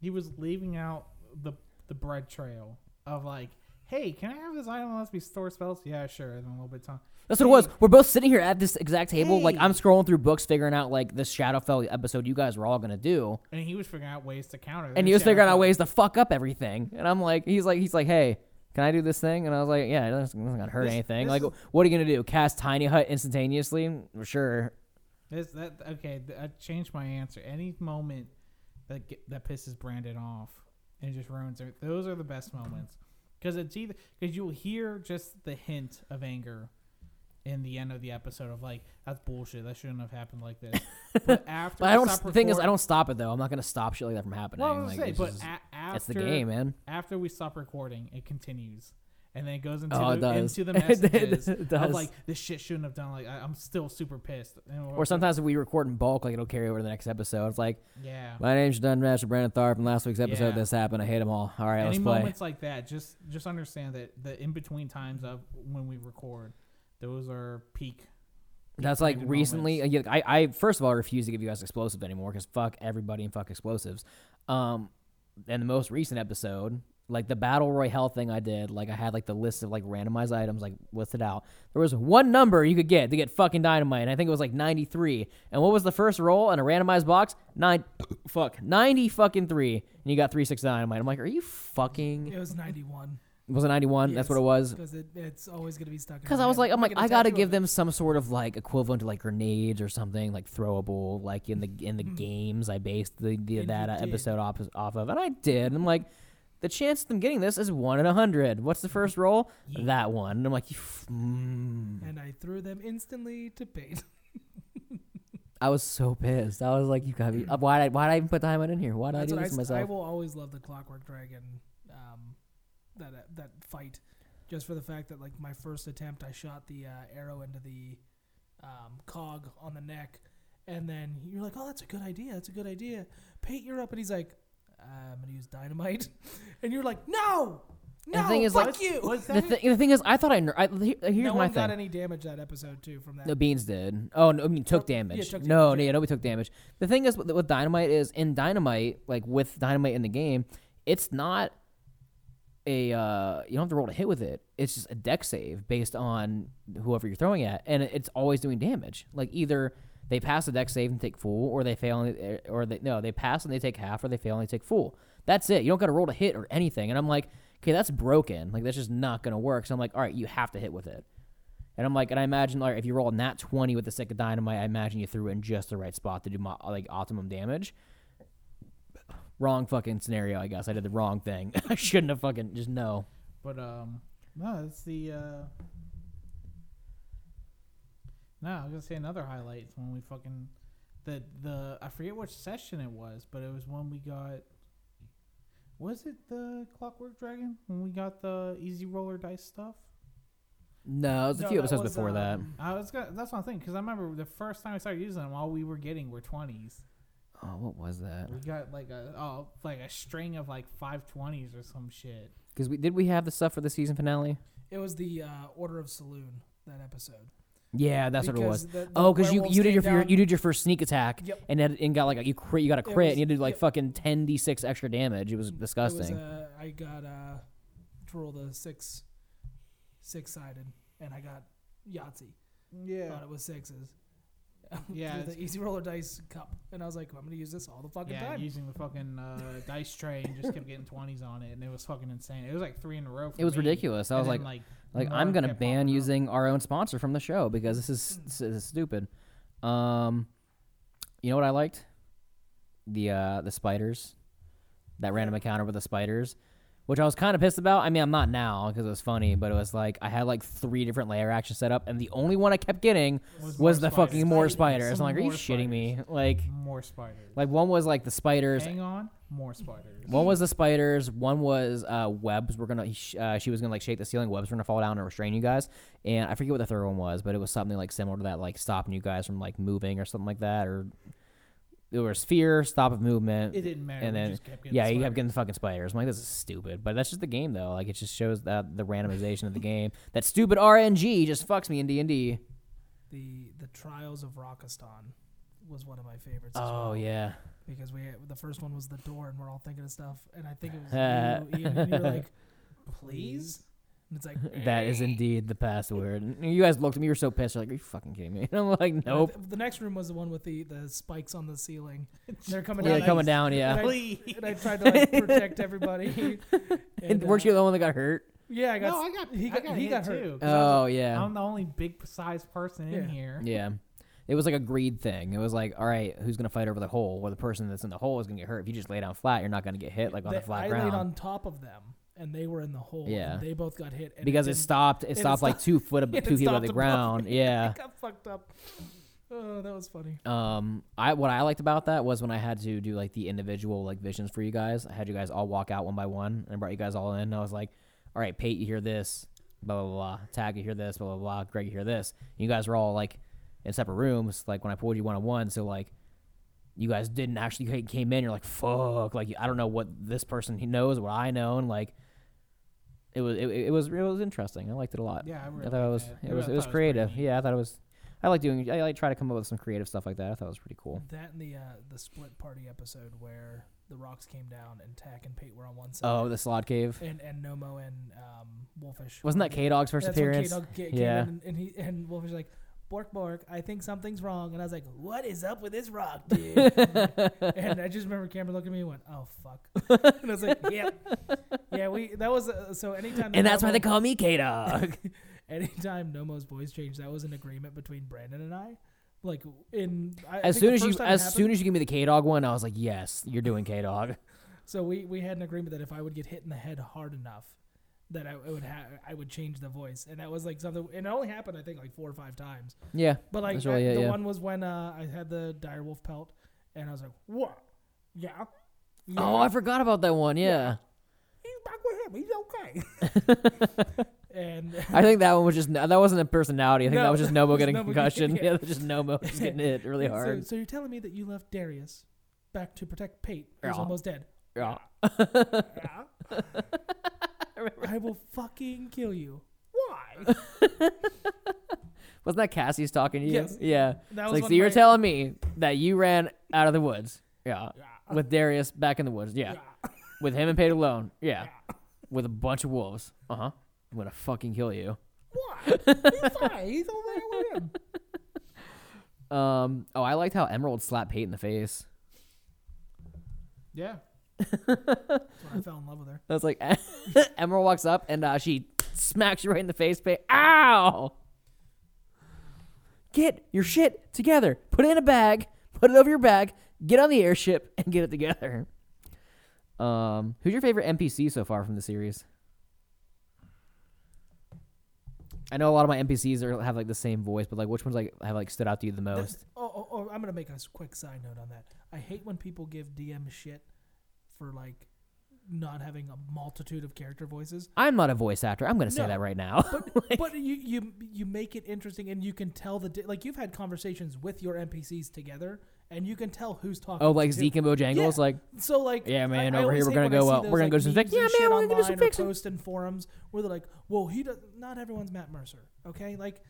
he was leaving out the the bread trail of like, hey, can I have this item lets me store spells? Yeah, sure. And a little bit of time.
That's what it was. We're both sitting here at this exact table. Like
Hey.
I'm scrolling through books, figuring out like the Shadowfell episode you guys were all gonna do,
And he was figuring out ways to counter.
and he was figuring out ways to fuck up everything. And I'm like, he's like, he's like, hey, can I do this thing? And I was like, yeah, it doesn't, doesn't gonna hurt
This-
anything.
this
Like,
is-
what are you gonna do? Cast Tiny Hut instantaneously? Sure.
This that okay. th- I changed my answer. Any moment that get, that pisses Brandon off and just ruins it. Those are the best moments because it's either because you'll hear just the hint of anger in the end of the episode of like that's bullshit. That shouldn't have happened like this. But after
But I don't. The thing is, I don't stop it though. I'm not gonna stop shit like that from happening.
Well, I was
like,
say, but
just-
a- after
it's the game, man.
after we stop recording, it continues. And then it goes into
Oh, it
the,
does.
into the
It
messages
does.
of like this shit shouldn't have done. Like I, I'm still super pissed.
Or sometimes if we record in bulk, like it'll carry over to the next episode. It's like,
yeah.
my name's Dunmaster Brandon Tharp from last week's episode.
Yeah.
This happened. I hate them all. All right,
Any
let's play.
moments like that, just just understand that the in between times of when we record, those are peak.
That's like recently.
moments.
I, I first of all refuse to give you guys explosives anymore because fuck everybody and fuck explosives. Um, and the most recent episode, like the battle royale thing I did, like I had like the list of like randomized items like listed out. There was one number you could get to get fucking dynamite. And I think it was like ninety three. And what was the first roll in a randomized box? Nine, fuck ninety fucking three. And you got three six dynamite. I'm like, are you fucking?
It was 91
Was it ninety one? That's what it was.
because it, it's always gonna be stuck.
Because I was like, I'm like, I gotta give them some sort of like equivalent to like grenades or something like throwable, like in the in the
Mm.
games I based the, the that
did.
episode off off of, and I did. And I'm like, the chance of them getting this is one in a hundred. What's the first roll?
Yeah.
That one. And I'm like, mm.
and I threw them instantly to paint.
I was so pissed. I was like, you gotta be. Uh, why did I, why did I even put diamond in here? Why did I do
I,
this
I
myself?
will always love the Clockwork Dragon, um, that uh, that fight, just for the fact that like my first attempt, I shot the uh, arrow into the um, cog on the neck, and then you're like, oh, that's a good idea. That's a good idea. Paint you're up, and he's like, I'm gonna use dynamite, and you're like, no, no,
the thing is,
fuck
like,
you.
Was
the, thi- the thing is, I thought I. ner- I he- here's
no
my
one
thing.
got any damage that episode too from that.
The beans did. Oh, no, I mean took
Oh, yeah,
damage.
took
no,
damage,
no,
yeah.
yeah, nobody took damage. The thing is with, with dynamite is in dynamite, like with dynamite in the game, it's not a uh, you don't have to roll to hit with it. It's just a Dex save based on whoever you're throwing at, and it's always doing damage. Like either they pass the Dex save and take full, or they fail, and they, or they no, they pass and they take half, or they fail and they take full. That's it. You don't got to roll to hit or anything. And I'm like, okay, that's broken. Like that's just not gonna work. So I'm like, all right, you have to hit with it. And I'm like, and I imagine like if you roll a nat twenty with the stick of dynamite, I imagine you threw it in just the right spot to do my, like optimum damage. Wrong fucking scenario, I guess. I did the wrong thing. I shouldn't have fucking just no.
But um, no, it's the uh. No, I was gonna say another highlight is when we fucking the the I forget which session it was, but it was when we got. Was it the Clockwork Dragon when we got the easy roller dice stuff?
No, it was a
No,
few
that
episodes
was,
before that.
um,
I was gonna, that's what I'm thinking because I remember the first time I started using them, all we were getting were twenties.
Oh, what was that?
We got like a oh like a string of like five twenties or some shit.
Because we did we have the stuff for the season finale?
It was the uh, Order of Saloon that episode.
Yeah, that's what it was.
The- the
Oh, because you you did your your- you did your first sneak attack
Yep.
and then and got like a, you crit you got a crit
was-
and you did like
yep.
fucking ten d six extra damage. It was
It was,
disgusting.
uh, I got uh, to roll the six, six sided, and I got Yahtzee.
Yeah.
Thought it was sixes,
Yeah,
through the easy roller dice cup, and I was like, I'm gonna use this all the fucking
Yeah,
time.
using the fucking uh, dice tray and just kept getting twenties on it, and it was fucking insane. It was like three in a row. For
It was
me.
ridiculous. I
And
was like,
like,
like I'm gonna ban
popping up.
using our own sponsor from the show because this is this is stupid. Um, you know what I liked? The uh the spiders, that random encounter with the spiders, which I was kind of pissed about. I mean, I'm not now because it was funny, but it was like I had like three different lair actions set up, and the only one I kept getting
Was
was
more
the fucking more
spiders.
spiders.
Some
I'm like, are you
more
shitting me? Like,
More spiders.
like one was like the spiders.
Hang on, more spiders.
One was the spiders. One was uh, webs. We're gonna. Uh, she was gonna like shake the ceiling. Webs were gonna fall down and restrain you guys. And I forget what the third one was, but it was something like similar to that, like stopping you guys from like moving or something like that. Or there was fear, stop of movement.
It didn't matter.
and then- yeah, you kept getting the fucking spiders. I'm like, this is stupid. But that's just the game, though. Like, it just shows that the randomization of the game. That stupid RNG just fucks me in D and D.
the the Trials of Rockistan was one of my favorites. as
Oh
well,
yeah,
because we the first one was the door, and we're all thinking of stuff, and I think it was you, and you're like, please, and it's like
that is indeed the password. And you guys looked at me. You were so pissed. You're like, are you fucking kidding me? And I'm like,
And
nope.
The, the next room was the one with the the spikes on the ceiling. They're coming
Yeah,
down.
coming down. Yeah.
And I,
Please.
and I tried to like protect everybody.
And
And,
weren't
uh,
you the one that got hurt?
Yeah, I got.
no, I got.
he
I
got-
got
he
hit
got hurt.
too. 'cause I was
Oh yeah,
I'm the only big sized person in here.
yeah. It was like a greed thing. It was like, all right, who's gonna fight over the hole? Well, the person that's in the hole is gonna get hurt. If you just lay down flat, you're not gonna get hit like on
they-
the flat
I
ground.
laid on top of them, and they were in the hole.
Yeah.
and they both got hit. And
because it,
didn't-
stopped. It
it
stopped like
stopped-
two foot, ab- two feet above the ground. Yeah.
I got fucked up. Oh, that was funny.
Um, I what I liked about that was when I had to do like the individual like visions for you guys. I had you guys all walk out one by one and brought you guys all in. And I was like, all right, Pate, you hear this, blah blah blah. Tack, you hear this, blah blah blah. Greg, you hear this. You guys were all like in separate rooms. Like when I pulled you one on one, so like. You guys didn't actually came in. You're like, fuck. Like I don't know what this person he knows, what I know, and like, it was it, it was it was interesting. I liked it a lot.
Yeah, I, really
I thought it was
liked
it was it was creative. Yeah, I thought it was. I like doing. I like try to come up with some creative stuff like that. I thought it was pretty cool.
That and the uh, the split party episode where the rocks came down and Tack and Pate were on one side.
Oh, the slot cave.
and and Nomo and um, Wolfish.
Wasn't that K Dog's first
That's
appearance?
K-Dog
Yeah.
and, and he and Wolfish was like, Bork Bork, I think something's wrong. And I was like, What is up with this rock, dude? and I just remember Cameron looking at me and went, Oh fuck. and I was like, Yeah, yeah. We that was uh, so anytime.
And that's why they call me K Dog.
Anytime Nomo's voice changed, that was an agreement between Brandon and I. Like in I,
as soon as you
first time it
as
happened-
soon as you give me the K Dog one, I was like, yes, you're doing K Dog.
So we we had an agreement that if I would get hit in the head hard enough, that I, would have I would change the voice, and that was like something. And it only happened I think like four or five times.
Yeah,
But like
really
I-
it,
the
yeah.
one was when uh, I had the direwolf pelt, and I was like, "What? Yeah, yeah.
Oh, I forgot about that one. Yeah,
he's back with him. He's okay." and
I think that one was just that wasn't a personality. I think that was just
was
getting concussion. Yeah, just Nomo just getting hit really hard.
so you're telling me that you left Darius back to protect Pate, who's
Yeah.
almost dead?
Yeah.
Yeah. I will fucking kill you. Why?
Wasn't that Cassie's talking to you?
Yes.
Yeah.
That
It's
was
like,
one
so you're
my-
telling me that you ran out of the woods. Yeah.
Yeah.
With Darius back in the woods. Yeah.
Yeah.
With him and Pate alone. Yeah. With a bunch of wolves. Uh huh. I'm gonna fucking kill you.
Why? He's fine. He's over there with him.
Um. Oh, I liked how Emerald slapped Pate in the face.
Yeah.
I fell in love with her.
I was like, Emerald walks up and uh, she smacks you right in the face. Pate. Ow! Get your shit together. Put it in a bag. Put it over your bag. Get on the airship and get it together. Um, who's your favorite NPC so far from the series? I know a lot of my NPCs are have like the same voice, but like which ones like have like stood out to you the most?
That's- Oh, oh, oh, I'm gonna make a quick side note on that. I hate when people give DM shit for like not having a multitude of character voices.
I'm not a voice actor. I'm gonna say
No.
that right now.
But but you you you make it interesting, and you can tell the di- like you've had conversations with your NPCs together, and you can tell who's talking.
oh, like
to who.
Zeke and Bojangles,
Yeah.
like
So like,
Yeah, man, over here we're
hate
gonna
when I
go,
see
uh,
those,
we're gonna
like,
go to some
memes and
yeah,
shit
man, we're gonna do some
online or
fixing.
post in forums where they're like, "Well, he does." Not everyone's Matt Mercer, okay? Like,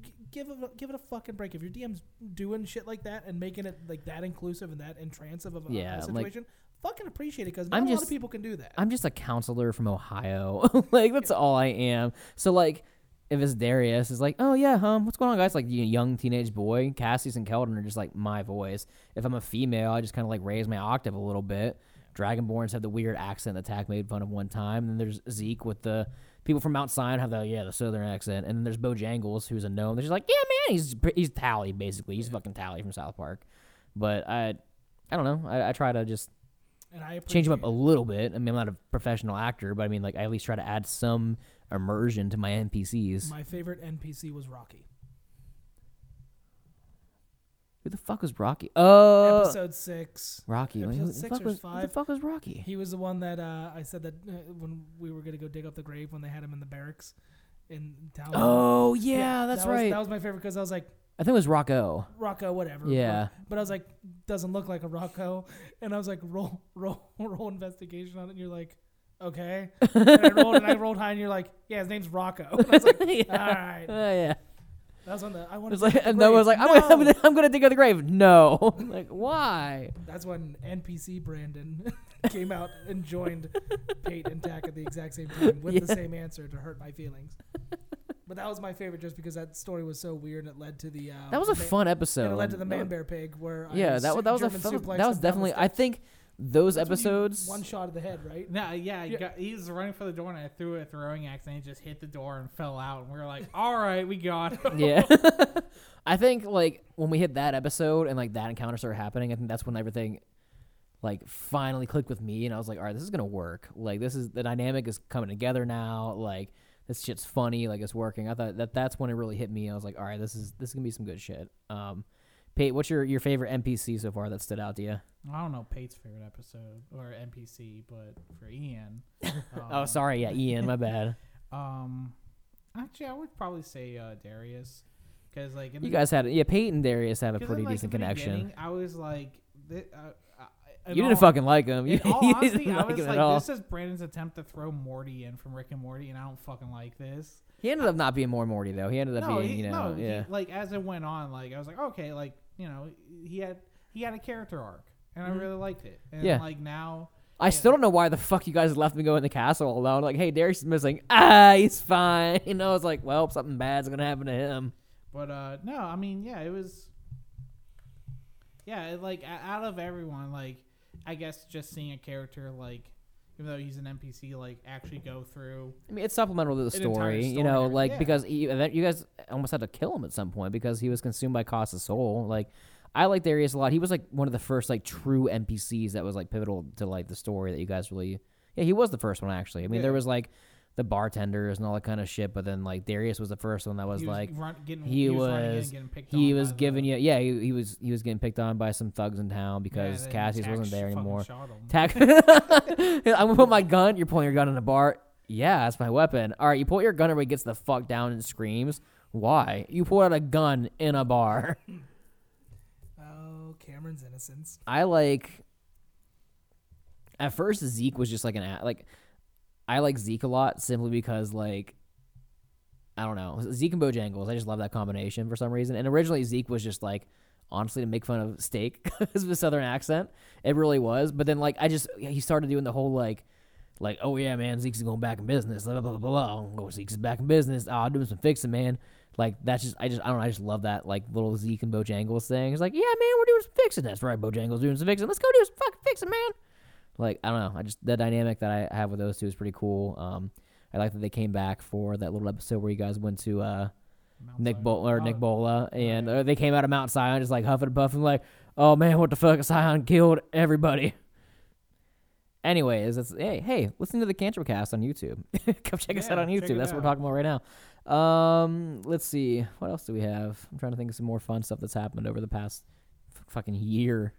g- give it a, give it a fucking break. If your DM's doing shit like that and making it like that inclusive and that intransive of a,
Yeah,
a
like-
situation, fucking appreciate it because not
I'm
a lot
just-
of people can do that.
I'm just a counselor from Ohio. like that's all I am. So like if it's Darius, it's like, oh yeah, um, what's going on, guys? Like you young teenage boy. Cassius and Keldon are just like my voice. If I'm a female, I just kind of like raise my octave a little bit. Dragonborns have the weird accent that Tack made fun of one time. And then there's Zeke with the people from Mount Sinai have the yeah the southern accent. And then there's Bojangles who's a gnome. They're just like, yeah, man, he's he's Towelie basically. He's fucking Towelie from South Park. But I, I don't know. I, I try to just
And I
change him up a little bit. I mean, I'm not a professional actor, but I mean, like, I at least try to add some immersion to my. NPCs.
My favorite NPC was Rocky.
Who the fuck was Rocky? Oh,
Episode six.
Rocky. Who,
episode
the
six
fuck
or
was, who the fuck was Rocky?
He was the one that uh, I said that uh, when we were gonna go dig up the grave when they had him in the barracks in town.
Oh yeah, that's
that was-
right.
that was my favorite because I was like
I think it was Rocco.
Rocco, whatever.
Yeah.
But, but I was like, doesn't look like a Rocco, and I was like, roll, roll, roll investigation on it. And you're like, okay. and I rolled, and I rolled high, and you're like, yeah, his name's Rocco. And I was like,
yeah.
all right.
Uh, yeah.
That was on the. I
It
want
was
to.
like, and Noah was like, I'm, gonna, I'm, gonna, I'm gonna dig up the grave. No. like, why?
That's when NPC Brandon came out and joined Pate and Tack at the exact same time with the same answer to hurt my feelings. But that was my favorite just because that story was so weird and it led to the. Uh,
That was a
the man-
fun
And
episode.
it led to the man bear pig where. I
Yeah, that was that was a fun, that was
him down the
definitely. I think those
That's
episodes.
One shot of the head, right?
No, yeah, he,
Yeah.
got, he was running for the door, and I threw a throwing axe, and he just hit the door and fell out. And we were like, "All right, we got him."
yeah. I think like when we hit that episode and like that encounter started happening, I think that's when everything like finally clicked with me and I was like, all right, this is gonna work. Like this is the dynamic is coming together now. Like this shit's funny, like it's working. I thought that that's when it really hit me. I was like, all right, this is this is gonna be some good shit. Um Pate, what's your, your favorite NPC so far that stood out to you?
I don't know Pate's favorite episode or NPC, but for Ian,
oh,
um,
sorry, yeah, Ian, my bad.
Um, actually, I would probably say uh, Darius, because like in
You
the-
guys had yeah, Pate and Darius have a
'cause in,
pretty
like,
decent connection.
I was like, thi- uh,
You didn't
all-
fucking like him. You, you
honesty,
didn't
I
like
was
him
like,
at all.
this is Brandon's attempt to throw Morty in from Rick and Morty, and I don't fucking like this.
He ended up not being more Morty though. He ended up
no,
being,
he,
you know,
no, he- like as it went on, like I was like, okay, like you know, he had he had a character arc, and I
Mhm.
really liked it. And
Yeah.
like now,
I
Yeah.
still don't know why the fuck you guys left me go in the castle alone. Like, hey, Darius is missing. Ah, he's fine. You know, it's like, well, something bad's gonna happen to him.
But uh no, I mean, yeah, it was Yeah, it, like out of everyone, like I guess just seeing a character like even though he's an NPC like actually go through
I mean, it's supplemental to the story,
story
you know, like
everything.
because he, you guys almost had to kill him at some point because he was consumed by Costa's soul. Like, I like Darius a lot. He was like one of the first like true NPCs that was like pivotal to like the story that you guys really. Yeah, he was the first one actually. I mean, there was like the bartenders and all that kind of shit, but then like Darius was the first one that was,
he
like
run, getting,
he was-
and getting picked
he was giving
the,
you yeah he, he was he was getting picked on by some thugs in town because
yeah,
Cassius wasn't there anymore. Tack. I'm gonna put my gun. You're pulling your gun in a bar. Yeah, that's my weapon. All right, you pull your gun, everybody gets the fuck down and screams. Why? You pull out a gun in a bar.
Oh, Cameron's innocence.
I like. At first, Zeke was just like an like. I like Zeke a lot simply because like. I don't know Zeke and Bojangles. I just love that combination for some reason. And originally Zeke was just like, honestly, to make fun of steak because of his southern accent. It really was. But then like I just he started doing the whole like. Like, oh yeah, man, Zeke's going back in business. Blah blah blah blah. Oh, Zeke's back in business. Oh, I'm doing some fixing, man. Like that's just, I just, I don't know. I just love that like little Zeke and Bojangles thing. It's like, yeah, man, we're doing some fixing. That's right, Bojangles doing some fixing. Let's go do some fucking fixing, man. Like I don't know. I just the dynamic that I have with those two is pretty cool. Um, I like that they came back for that little episode where you guys went to uh
Mount
Nick. Bol or Nick Bola, and uh, they came out of Mount Zion just like huffing and puffing, like, "Oh man, what the fuck? Zion killed everybody." Anyways, it's hey, hey, listen to the Cantrip Cast on YouTube. Come check us out on YouTube. That's what we're talking about right now. Um, let's see, what else do we have? I'm trying to think of some more fun stuff that's happened over the past f- fucking year.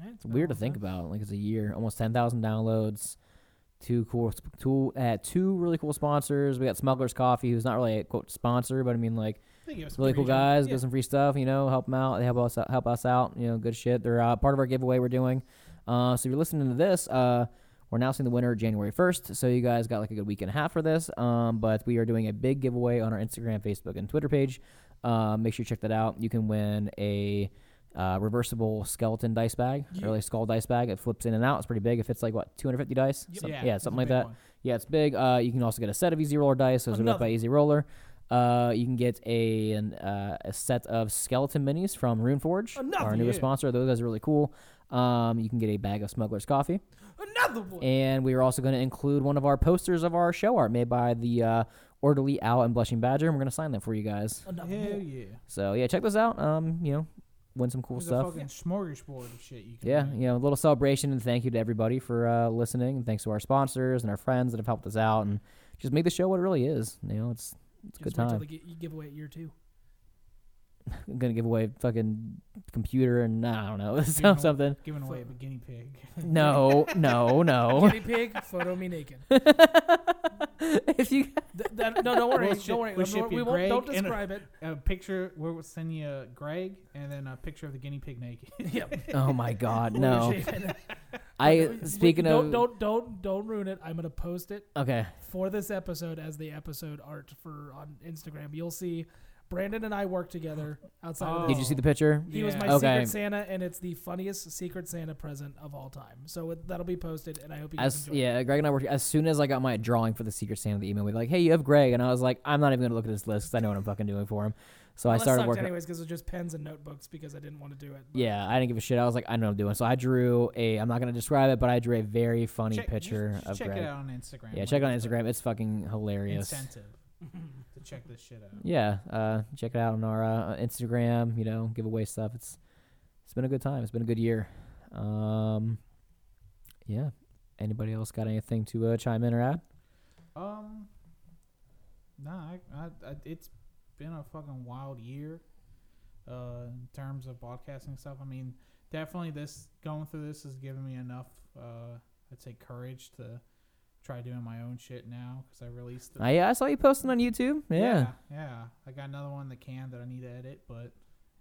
Yeah,
It's weird to think about. Like it's a year, almost ten thousand downloads. Two cool, two uh, two really cool sponsors. We got Smuggler's Coffee, who's not really a quote sponsor, but I mean like really cool guys. Get some free stuff. You know, help them out. They help us out, help us out. You know, good shit. They're uh, part of our giveaway we're doing. Uh, so if you're listening to this, uh, we're announcing the winner January 1st. So you guys got like a good week and a half for this. Um, but we are doing a big giveaway on our Instagram, Facebook, and Twitter page. Uh, make sure you check that out. You can win a uh, reversible skeleton dice bag,
Yeah.
or like skull dice bag. It flips in and out. It's pretty big. It fits like what 250 dice.
Yep.
Some-
yeah,
yeah, something like that.
one.
Yeah, it's big. Uh, you can also get a set of Easy Roller dice. Those are built by Easy Roller. Uh, you can get a an, uh, a set of skeleton minis from Runeforge,
Another
our newest
yeah.
sponsor. Those guys are really cool. Um, you can get a bag of Smuggler's Coffee,
Another one.
and we are also going to include one of our posters of our show art made by the uh, Orderly Owl and Blushing Badger, and we're going to sign them for you guys.
Another
Hell
one.
yeah.
So yeah, check those out. Um, you know, win some cool
There's
stuff.
a fucking smorgasbord of shit you can
Yeah, you know, a little celebration and thank you to everybody for uh, listening, and thanks to our sponsors and our friends that have helped us out and just make the show what it really is. You know, it's it's a good
till
time.
get, you give away year two.
I'm gonna give away a fucking computer and I don't know
Giving away-
something.
Giving away a guinea pig.
No, no, no.
Guinea pig, photo me naked.
if you
Th- that, no, don't worry.
We'll ship-
don't worry.
we'll ship you
we won't. Don't
Greg and a-
describe it.
a picture. We'll send you a Greg and then a picture of the guinea pig naked.
Yep.
oh my god, no. I
But-
speaking
don't,
of
don't don't don't ruin it. I'm gonna post it
okay,
for this episode as the episode art for on Instagram. You'll see Brandon and I work together outside of
Oh.
this.
did you see the picture?
He was my
Okay.
secret Santa, and it's the funniest secret Santa present of all time. So it, that'll be posted, and I hope you guys
As
enjoy. it.
yeah, Greg and I worked. As soon as I got my drawing for the Secret Santa, the email, we like, "Hey, you have Greg," and I was like, "I'm not even gonna look at this list 'cause I know what I'm fucking doing for him." So
Well,
I started working.
anyways because it was just pens and notebooks because I didn't want to do it. but-
Yeah, I didn't give a shit. I was like, I know what I'm doing. So I drew a. I'm not gonna describe it, but I drew a very funny
Check-
picture
just
of
check
Greg.
Check it out on Instagram.
Yeah,
like
check it on Instagram. It's fucking hilarious.
Incentive to check this shit out.
Yeah, uh, check it out on our uh, Instagram. You know, giveaway stuff. It's it's been a good time. It's been a good year. Um, yeah. Anybody else got anything to uh, chime in or add?
Um, nah, I, I, I, it's been a fucking wild year. Uh, in terms of broadcasting stuff, I mean, definitely this going through this has given me enough. Uh, I'd say courage to try doing my own shit now because I released.
Uh, yeah, I saw you posting on YouTube. Yeah,
yeah, yeah. I got another one in the can that I need to edit, but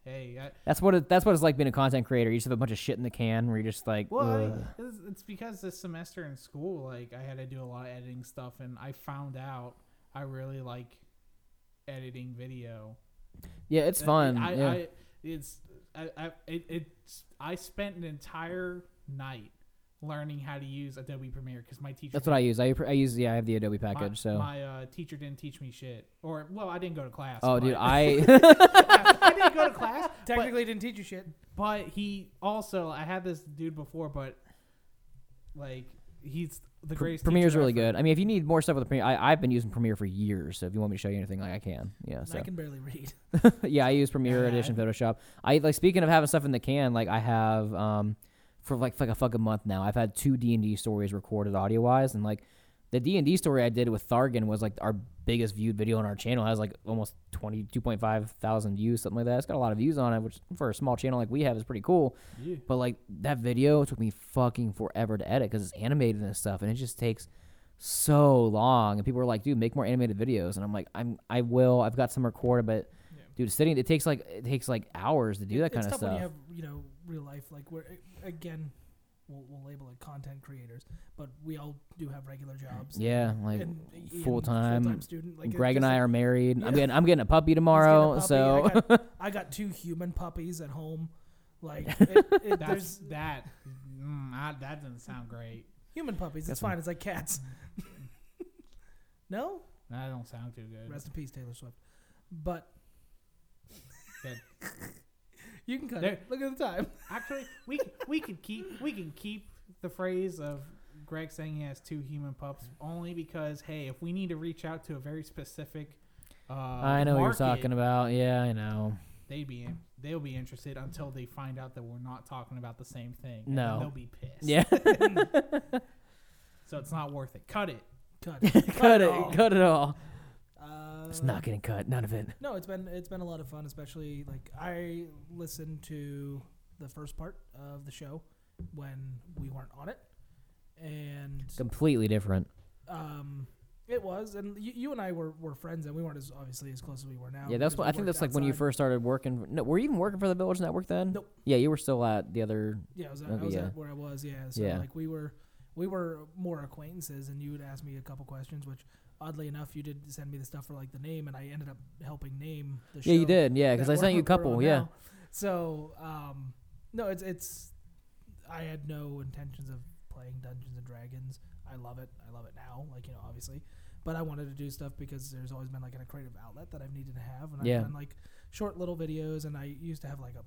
hey, I,
that's what it, that's what it's like being a content creator. You just have a bunch of shit in the can where you're just like,
Well, I, it's, it's because this semester in school, like I had to do a lot of editing stuff, and I found out I really like editing video.
yeah, it's
Uh,
fun.
I,
yeah.
I it's I, I it, it's I spent an entire night learning how to use Adobe Premiere because my teacher.
that's what I use. I, I use yeah, I have the Adobe
my,
package. so
my uh, teacher didn't teach me shit, or well, I didn't go to class.
oh, dude, I
I didn't go to class, but
Technically, didn't teach you shit.
But he also, I had this dude before, but like he's the greatest.
Premiere's
teacher
really good. I mean, if you need more stuff with the Premiere, I, I've been using Premiere for years. So if you want me to show you anything, like I can. Yeah. So
I can barely read.
yeah, I use Premiere
Yeah,
Edition, Photoshop. I like speaking of having stuff in the can. Like I have um for like like a fucking month now. I've had two D and D stories recorded audio wise, and like the D and D story I did with Thargan was like our biggest viewed video on our channel. It has like almost twenty two point five thousand views, something like that. It's got a lot of views on it, which for a small channel like we have is pretty cool.
Yeah.
But like that video took me fucking forever to edit because it's animated and stuff, and it just takes so long. And people are like, "Dude, make more animated videos." And I'm like, "I'm I will. I've got some recorded, but. Dude, sitting it takes like it takes like hours to do that
It-
kind
it's
of
tough when
stuff."
you have you know real life like we're again we'll, we'll label it content creators, but we all do have regular jobs.
yeah, like
and
full time.
full-time student. Like,
Greg and I are married. I'm getting I'm getting a puppy
he's getting a
tomorrow,
puppy.
so
I got, I got two human puppies at home. Like it, it,
That's that. Mm, I, that doesn't sound great.
human puppies. It's fine. It's like cats. no,
That don't sound too good.
rest in peace, Taylor Swift. But
Good.
you can cut
There-
it. Look at the time.
Actually, we we could keep we can keep the phrase of Greg saying he has two human pups only because hey, if we need to reach out to a very specific. Uh,
I know what you're talking about. Yeah, I know.
They be in, they'll be interested until they find out that we're not talking about the same thing.
No.
then they'll be pissed.
Yeah,
So it's not worth it. Cut it.
Cut. It.
Cut it,
all.
cut it all.
Uh,
It's not getting cut. None of it.
No, it's been it's been a lot of fun, especially like I listened to the first part of the show when we weren't on it, and
Completely different.
um, it was, and you, you and I were, were friends, and we weren't as obviously as close as we were now.
Yeah, that's
because
what
we
I think.
worked
That's like when you
outside.
first started working. No, were you even working for the Village Network then?
Nope.
Yeah, you were still at the other.
Yeah, I was, at,
Okay,
I was
yeah.
at where I was. Yeah, so
Yeah.
like we were we were more acquaintances, and you would ask me a couple questions, which oddly enough, you did send me the stuff for like the name, and I ended up helping name the show.
Yeah, you did. Yeah, because I sent you a couple. Yeah.
now. So, um, no, it's it's. I had no intentions of playing Dungeons and Dragons. I love it. I love it now. Like you know, obviously, but I wanted to do stuff because there's always been like a creative outlet that I've needed to have, and
Yeah.
I've done like short little videos, and I used to have like a,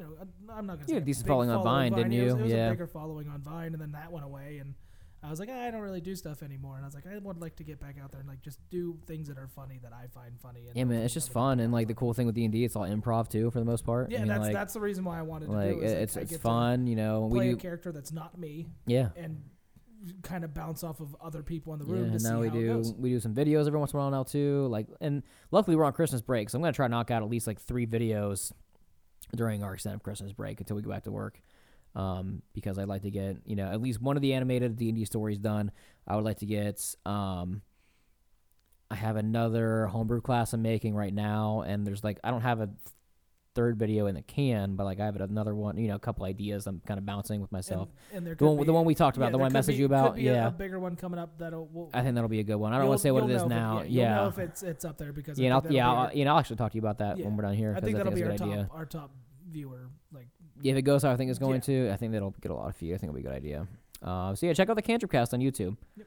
you know, a, I'm not gonna
You had
a
decent following on Vine, didn't
It was,
you?
it was
Yeah.
a bigger following on Vine, and then that went away, and I was like, "Ah, I don't really do stuff anymore, and I was like, I would like to get back out there and like just do things that are funny that I find funny. And
Yeah, man, it's just fun, and like the cool thing with D and D, it's all improv too for the most part.
Yeah,
I mean,
that's
like,
that's the reason why I wanted to
like
do it.
it's
I
it's fun, you know. We
play a character that's not me
yeah.
and kind of bounce off of other people in the
Yeah,
room to
and now we do we do some videos every once in a while now too. Like, and luckily we're on Christmas break, so I'm gonna try to knock out at least like three videos during our extended Christmas break until we go back to work. Um, because I'd like to get you know at least one of the animated D and D stories done. I would like to get um. I have another homebrew class I'm making right now, and there's like I don't have a third video in the can, but like I have another one, you know, a couple ideas I'm kind of bouncing with myself.
And, and there
the one,
could
the one we talked about,
yeah,
the one I messaged
be-
you about,
be a-
yeah.
a, bigger one coming up that'll. We'll,
I think that'll be a good one. I don't want to say what it is now.
yeah,
yeah,
know if it's it's up there because
yeah,
I
I'll, yeah, I'll, you know, I'll actually talk to you about that
Yeah.
when we're done here.
I think that'll
it's
be our top
idea.
our top viewer. Like
Yeah, if it goes how I think it's going
Yeah.
to, I think that'll get a lot of views. I think it'll be a good idea. Uh, so yeah, check out the Cantrip Cast on YouTube. Yep.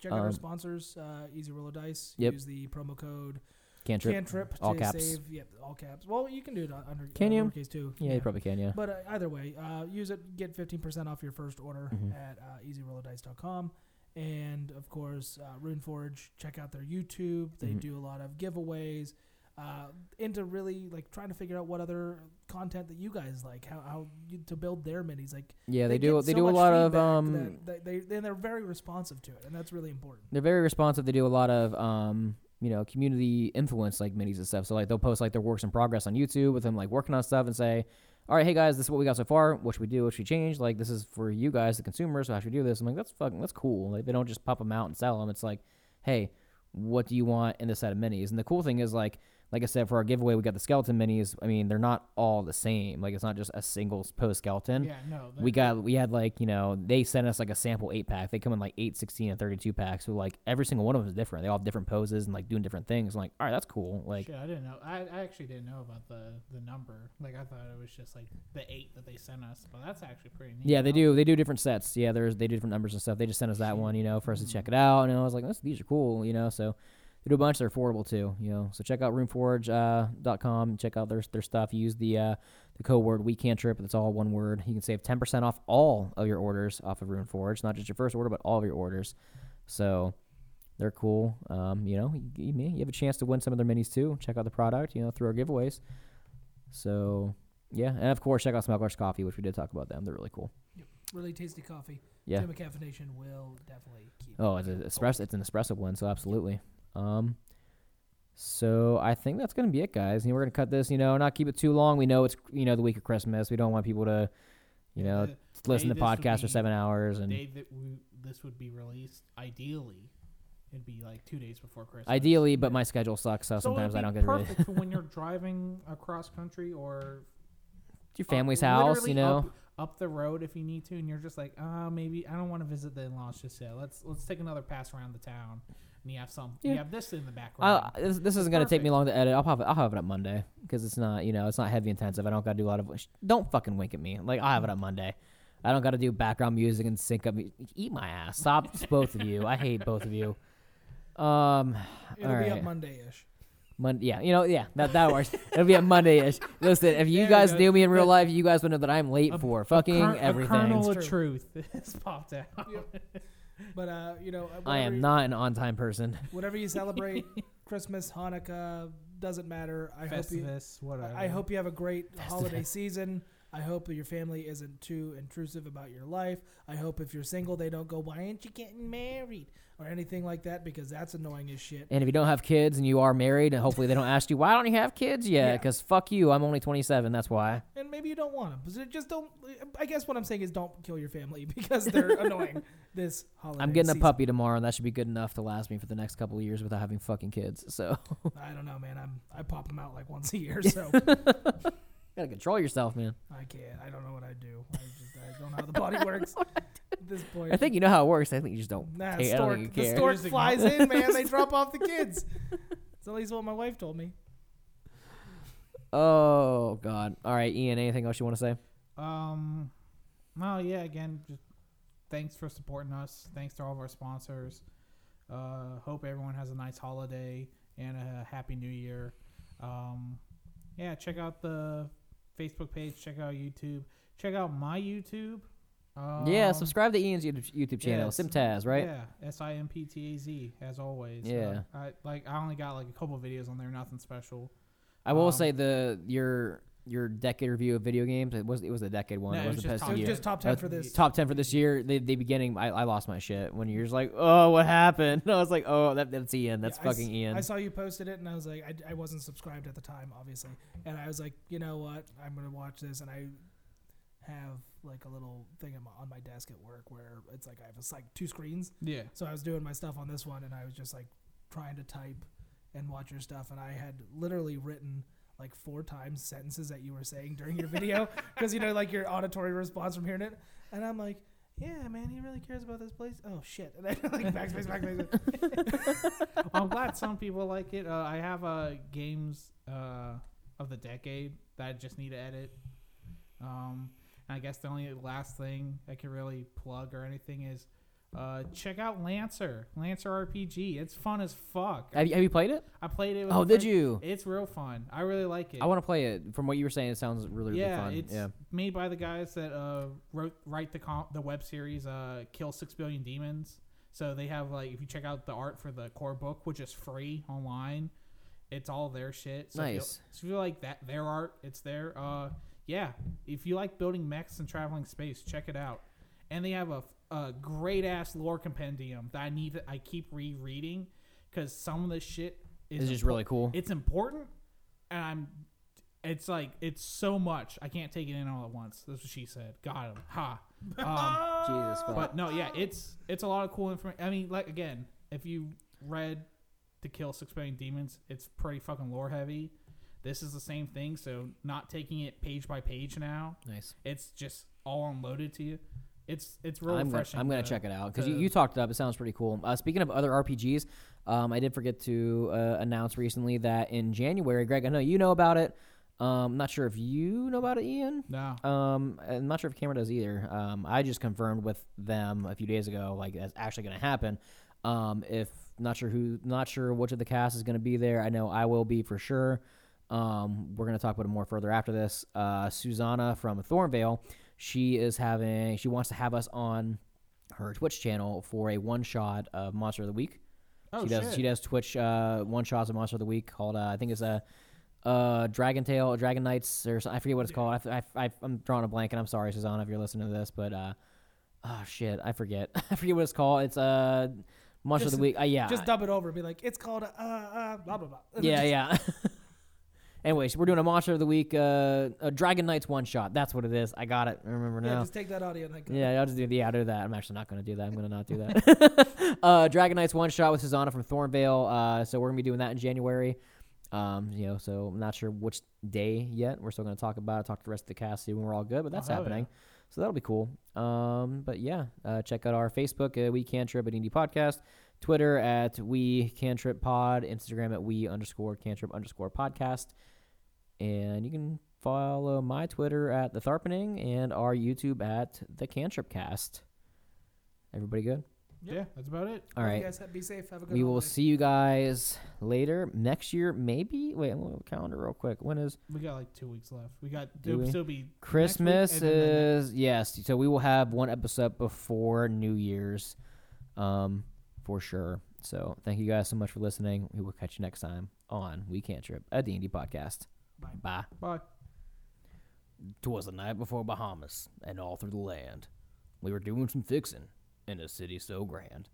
check out our
Um,
sponsors, uh, Easy Roller Dice.
Yep.
Use the promo code
Cantrip.
Cantrip
all caps.
save. Yep, all caps. Well, you can do it under
Can
uh,
you?
lowercase too.
Yeah, you probably can. Yeah.
But uh, either way, uh, use it. Get 15% off your first order
Mhm.
at uh, easyrollerdice.com. And of course, uh, RuneForge, check out their YouTube. They
Mhm.
do a lot of giveaways. Uh, into really like trying to figure out what other content that you guys like, how, how you, to build their minis. Like
Yeah, they, do.
get
They
so
do a lot of um.
that they, they and they're very responsive to it, and that's really important.
They're very responsive. They do a lot of um. You know, community influence like minis and stuff. So like they'll post like their works in progress on YouTube with them like working on stuff and say, all right, hey guys, this is what we got so far. What should we do? What should we change? Like this is for you guys, the consumers. So how should we do this? I'm like, that's fucking, that's cool. Like they don't just pop them out and sell them. It's like, hey, what do you want in this set of minis? And the cool thing is like, like I said, for our giveaway, we got the skeleton minis. I mean, they're not all the same. Like it's not just a single post skeleton.
Yeah, no.
We got we had like you know they sent us like a sample eight pack. They come in like 8, 16, and thirty two packs. So like every single one of them is different. They all have different poses and like doing different things. I'm like, all right, that's cool. Like
Shit, I didn't know. I, I actually didn't know about the the number. Like I thought it was just like the eight that they sent us. But that's actually pretty neat.
yeah, they do they do different sets. Yeah, there's they do different numbers and stuff. They just sent us that one, you know, for us to check mm-hmm. it out. And I was like, these are cool, you know. So they do a bunch. They're affordable too, you know. So check out RuneForge uh, dot com. Check out their their stuff. Use the uh, the code word we can't trip. It's all one word. You can save ten percent off all of your orders off of RuneForge, not just your first order, but all of your orders. So they're cool. Um, you know, you, you, you have a chance to win some of their minis too. Check out the product, you know, through our giveaways. So yeah, and of course check out Smuggler's Coffee, which we did talk about them. They're really cool.
Really tasty coffee.
Yeah.
Tim Caffeination will definitely keep.
Oh, it's an espresso. It's an espresso blend, so absolutely. Um, so I think that's gonna be it, guys. You know, we're gonna cut this. You know, not keep it too long. We know it's you know the week of Christmas. We don't want people to, you know,
the
listen to
this would
podcasts for seven hours and.
day that we, this would be released. Ideally, it'd be like two days before Christmas.
Ideally, but my schedule sucks, so,
So it'd
sometimes I don't get it ready.
perfect for when you're driving across country or
Your
up-
family's house, you know.
up, up the road if you need to, and you're just like, uh, maybe I don't want to visit the in-laws just yet. Let's let's take another pass around the town, and you have some,
Yeah.
you have this in the background.
I, this, this isn't gonna take me long to edit. I'll have it, I'll have it up Monday because it's not you know it's not heavy intensive. I don't gotta do a lot of. Don't fucking wink at me. Like I'll have it up Monday. I don't gotta do background music and sync up. Eat my ass. Stop, both of you. I hate both of you. Um,
It'll
all
be
right.
up Monday-ish.
Monday, yeah, you know, yeah, that that works. It'll be a Monday-ish. Listen, if you
There
guys knew me in real life, you guys would know that I'm late
A-
for
A
fucking
kern-
everything.
A kernel of truth has popped out.
But uh, you know,
I am
whatever-
not an on-time person.
Whatever you celebrate, Christmas, Hanukkah, doesn't matter. I hope you.
Whatever.
I hope you have a great holiday season. I hope that your family isn't too intrusive about your life. I hope if you're single, they don't go, "Why aren't you getting married?" Or anything like that because that's annoying as shit.
And if you don't have kids and you are married, and hopefully they don't ask you why don't you have kids yet?
Yeah.
Because fuck you, I'm only 27. That's why.
And maybe you don't want them. Just don't. I guess what I'm saying is don't kill your family because they're annoying this holiday.
I'm getting a puppy tomorrow, and that should be good enough to last me for the next couple of years without having fucking kids. So
I don't know, man. I'm I pop them out like once a year, so
gotta control yourself, man.
I can't. I don't know what I do. I just I don't know how the body works at this point.
I think you know how it works. I think you just don't.
Nah,
care. I don't
stork,
think you
the
care.
stork flies in, man. They drop off the kids. It's at least what my wife told me.
Oh God. All right, Ian. Anything else you want to say?
Um, well, yeah. Again, just thanks for supporting us. Thanks to all of our sponsors. Uh, hope everyone has a nice holiday and a happy new year. Um, yeah, check out the Facebook page. Check out YouTube. Check out my YouTube. Um,
yeah, subscribe to Ian's YouTube, channel,
yes.
Simptaz, right?
Yeah, S I M P T A Z as always.
Yeah.
Uh, I like I only got like a couple videos on there, nothing special.
I will
Um,
say the your your decade review of video games. It was it was the decade one.
No,
it
it
was
was
the
just top
It was
year.
just top ten for this.
Top ten for this year. The, the beginning, I, I lost my shit when you're just like, oh, what happened? And I was like, oh, that, that's Ian. That's
Yeah, I
fucking Ian.
I saw you posted it, and I was like, I, I wasn't subscribed at the time, obviously, and I was like, you know what, I'm gonna watch this, and I have like a little thing on my, on my desk at work where it's like I have it's like two screens,
Yeah.
so I was doing my stuff on this one, and I was just like trying to type and watch your stuff, and I had literally written like four times sentences that you were saying during your video because you know like your auditory response from hearing it, and I'm like. Yeah, man, he really cares about this place. Oh shit! And then like backspace, backspace.
I'm glad some people like it. Uh, I have uh, games uh, of the decade that I just need to edit. Um, and I guess the only last thing I can really plug or anything is uh, check out Lancer, Lancer RPG. It's fun as fuck.
have, you, have you played it?
I played it. With
Oh, did you?
It's real fun. I really like it.
I want to play it. From what you were saying, it sounds really, really
yeah,
fun.
it's
yeah.
made by the guys that uh, wrote write the com- the web series uh, Kill Six Billion Demons. So they have like if you check out the art for the core book, which is free online, it's all their shit. So if you-
Nice.
so if you like that their art, it's there. Uh, yeah, if you like building mechs and traveling space, check it out. And they have a, a great ass lore compendium that I need to, I keep rereading because some of the shit is
It's just really cool.
it's important and i'm it's like it's so much i can't take it in all at once that's what she said got him ha um,
Jesus fuck.
but no yeah it's it's a lot of cool information i mean like again if you read to kill six billion demons it's pretty fucking lore heavy this is the same thing so not taking it page by page now
nice.
it's just all unloaded to you it's it's real
I'm gonna, I'm gonna
to-
check it out because you, you talked it up. It sounds pretty cool. Uh, speaking of other RPGs, um, I did forget to uh, announce recently that in January, Greg, I know you know about it. Um, I'm not sure if you know about it, Ian.
no
Um, I'm not sure if Cameron does either. Um, I just confirmed with them a few days ago, like that's actually going to happen. Um, if not sure who, not sure which of the cast is going to be there. I know I will be for sure. Um, we're going to talk about it more further after this. Uh, Susanna from Thornvale, she is having, she wants to have us on her Twitch channel for a one shot of Monster of the Week.
oh
she does
shit.
she does Twitch uh, one shots of Monster of the Week called uh, I think it's a uh, Dragon Tail, Dragon Knights, or something. I forget what it's called. I, I, I, I'm drawing a blank, and I'm sorry, Susanna, if you're listening to this, but uh, oh shit, I forget. I forget what it's called. It's uh, Monster of the Week. Uh, yeah,
Just dub it over and be like, it's called uh, uh, blah blah blah. And
yeah,
just-
yeah. Anyways, we're doing a Monster of the Week, uh, a Dragon Knights one shot. That's what it is. I got it. I remember now.
Yeah, just take that audio and like,
Yeah, I'll just do yeah, I'll do that. I'm actually not gonna do that. I'm gonna not do that. uh, Dragon Knights one shot with Susanna from Thornvale. Uh, so we're gonna be doing that in January. Um, you know, so I'm not sure which day yet. We're still gonna talk about it, talk to the rest of the cast, see when we're all good. But that's
Oh,
happening. So that'll be cool. Um, but yeah, uh, check out our Facebook, uh, We Cantrip at Indie Podcast, Twitter at We Cantrip Pod, Instagram at We underscore Cantrip underscore Podcast, and you can follow my Twitter at the Tharpening and our YouTube at the Cantrip Cast. Everybody good?
yeah that's about it
All
You
right.
guys have- be safe. Have a good
We will see you guys later next year. Maybe. Wait, I'm gonna calendar real quick. When is
we got like two weeks left we got
Do we?
still be
Christmas
and then the
is yes. So we will have one episode before New Year's, um, for sure. So thank you guys so much for listening. We will catch you next time on We Can't Trip, a D&D podcast.
Bye.
Bye.
bye
Twas the night before Bahamas, and all through the land, we were doing some fixin' in a city so grand.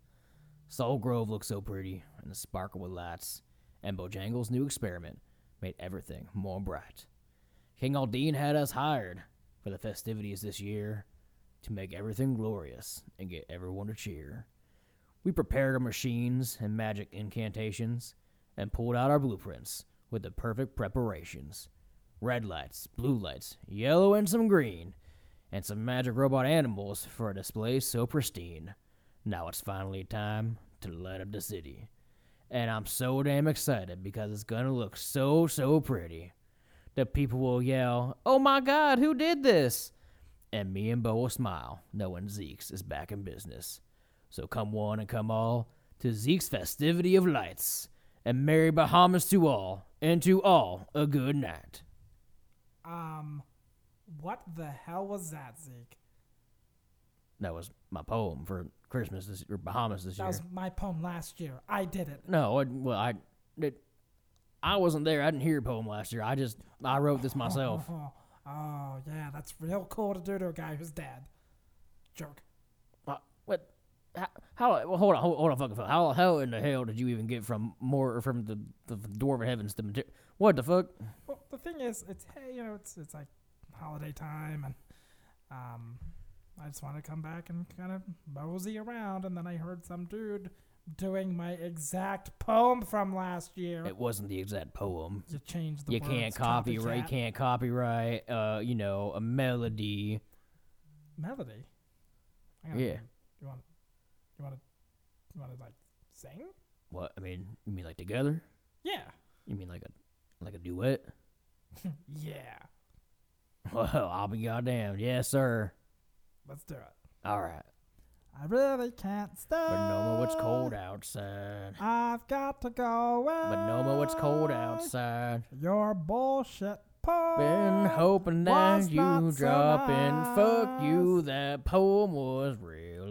Soul Grove looked so pretty, and the sparkle with lights, and Bojangles' new experiment made everything more bright. King Aldine had us hired for the festivities this year to make everything glorious and get everyone to cheer. We prepared our machines and magic incantations and pulled out our blueprints with the perfect preparations red lights, blue lights, yellow, and some green, and some magic robot animals for a display so pristine. Now it's finally time to light up the city. And I'm so damn excited because it's gonna look so, so pretty. The people will yell, Oh my god, who did this? And me and Bo will smile, knowing Zeke's is back in business. So come one and come all to Zeke's festivity of lights, and Merry Bahamas to all, and to all a good night.
Um, what the hell was that, Zeke?
That was my poem for Christmas this or Bahamas this
That
year.
That was my poem last year. I did it.
No, I, well, I, it, I wasn't there. I didn't hear your poem last year. I just, I wrote this myself.
Oh, oh, yeah, that's real cool to do to a guy who's dead. Jerk.
Uh, what? How? How well, hold on, hold, hold on, fucking fuck. How, how in the hell did you even get from more from the the door of heavens to mater- what the fuck?
Well, the thing is, it's hey, you know, it's it's like holiday time, and um, I just want to come back and kind of mosey around, and then I heard some dude doing my exact poem from last year.
It wasn't the exact poem.
you changed the
You can't copyright. You can't copyright. Uh, you know, a melody.
melody.
Yeah.
You want to, you want to like sing?
What? I mean, you mean like together?
Yeah.
You mean like a like a duet?
Yeah.
Well, I'll be goddamn. Yes, sir.
Let's do it.
All right.
I really can't stay.
But no more, it's cold outside.
I've got to go away.
But no more, it's cold outside.
Your bullshit poem.
Been hoping that you
so
drop in. Fuck you, that poem was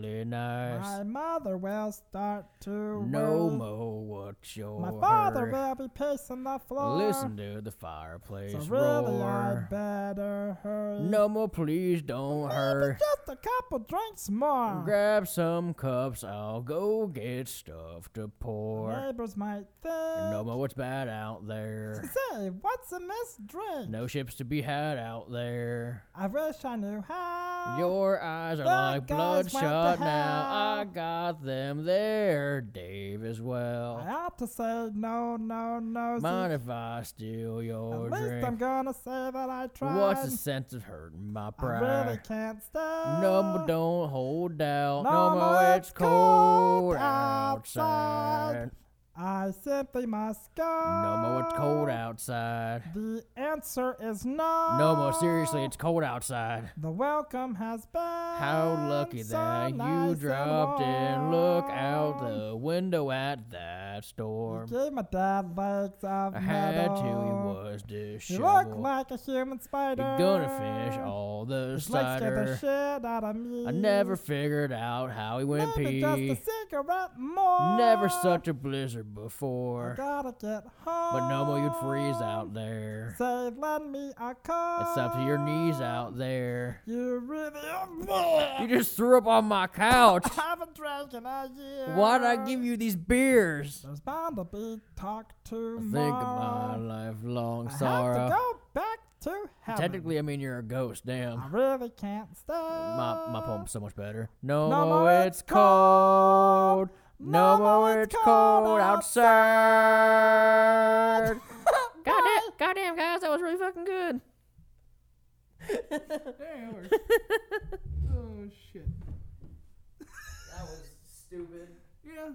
really nice.
My mother will start to
No
worry.
more, what's your
My father will be pacing the floor.
Listen to the fireplace
So really, I
roar.
better hurry.
No more, please don't
Maybe
hurry.
just a couple drinks more.
Grab some cups, I'll go get stuff to pour.
Neighbors might think.
No more, what's bad out there.
Say, what's in this drink?
No ships to be had out there.
I wish I knew how.
Your eyes are
That
like
guy's
bloodshot now. I
uh-huh.
got them there, Dave, as well.
I ought to say no, no, no.
Mind if I steal your
At
your
least I'm gonna say that I tried.
What's the sense of hurting my pride?
I really can't stay.
No more, don't hold out.
No
No,
more, it's
cold
outside. I simply must go.
No more, it's cold outside.
The answer is no.
No more, seriously, it's cold outside.
The welcome has been.
How lucky
so
that
nice
you dropped in. Look out the window at that
You
storm.
gave my dad legs of
I had to, he
metal.
was
He looked
disheveled.
like a human spider.
You're gonna finish all the
His legs scared the shit out of me.
I never figured out how he went
Maybe just
pee.
a cigarette more.
Never such a blizzard
I
before.
gotta get home.
But no more, you'd freeze out there.
Say, lend me a coat.
It's up to your knees out there.
You really.
You just threw up on my couch.
I haven't drank in a year.
Why'd I give you these beers?
There's bound to be talk to
Think of my lifelong
I
sorrow.
have to go back to heaven.
Technically, I mean you're a ghost. Damn.
I really can't stop.
My my poem's so much better. No,
No
more,
more,
it's cold. No more, it's cold outside. goddamn, goddamn, guys, that was really fucking good.
oh shit.
That was stupid.
Yeah.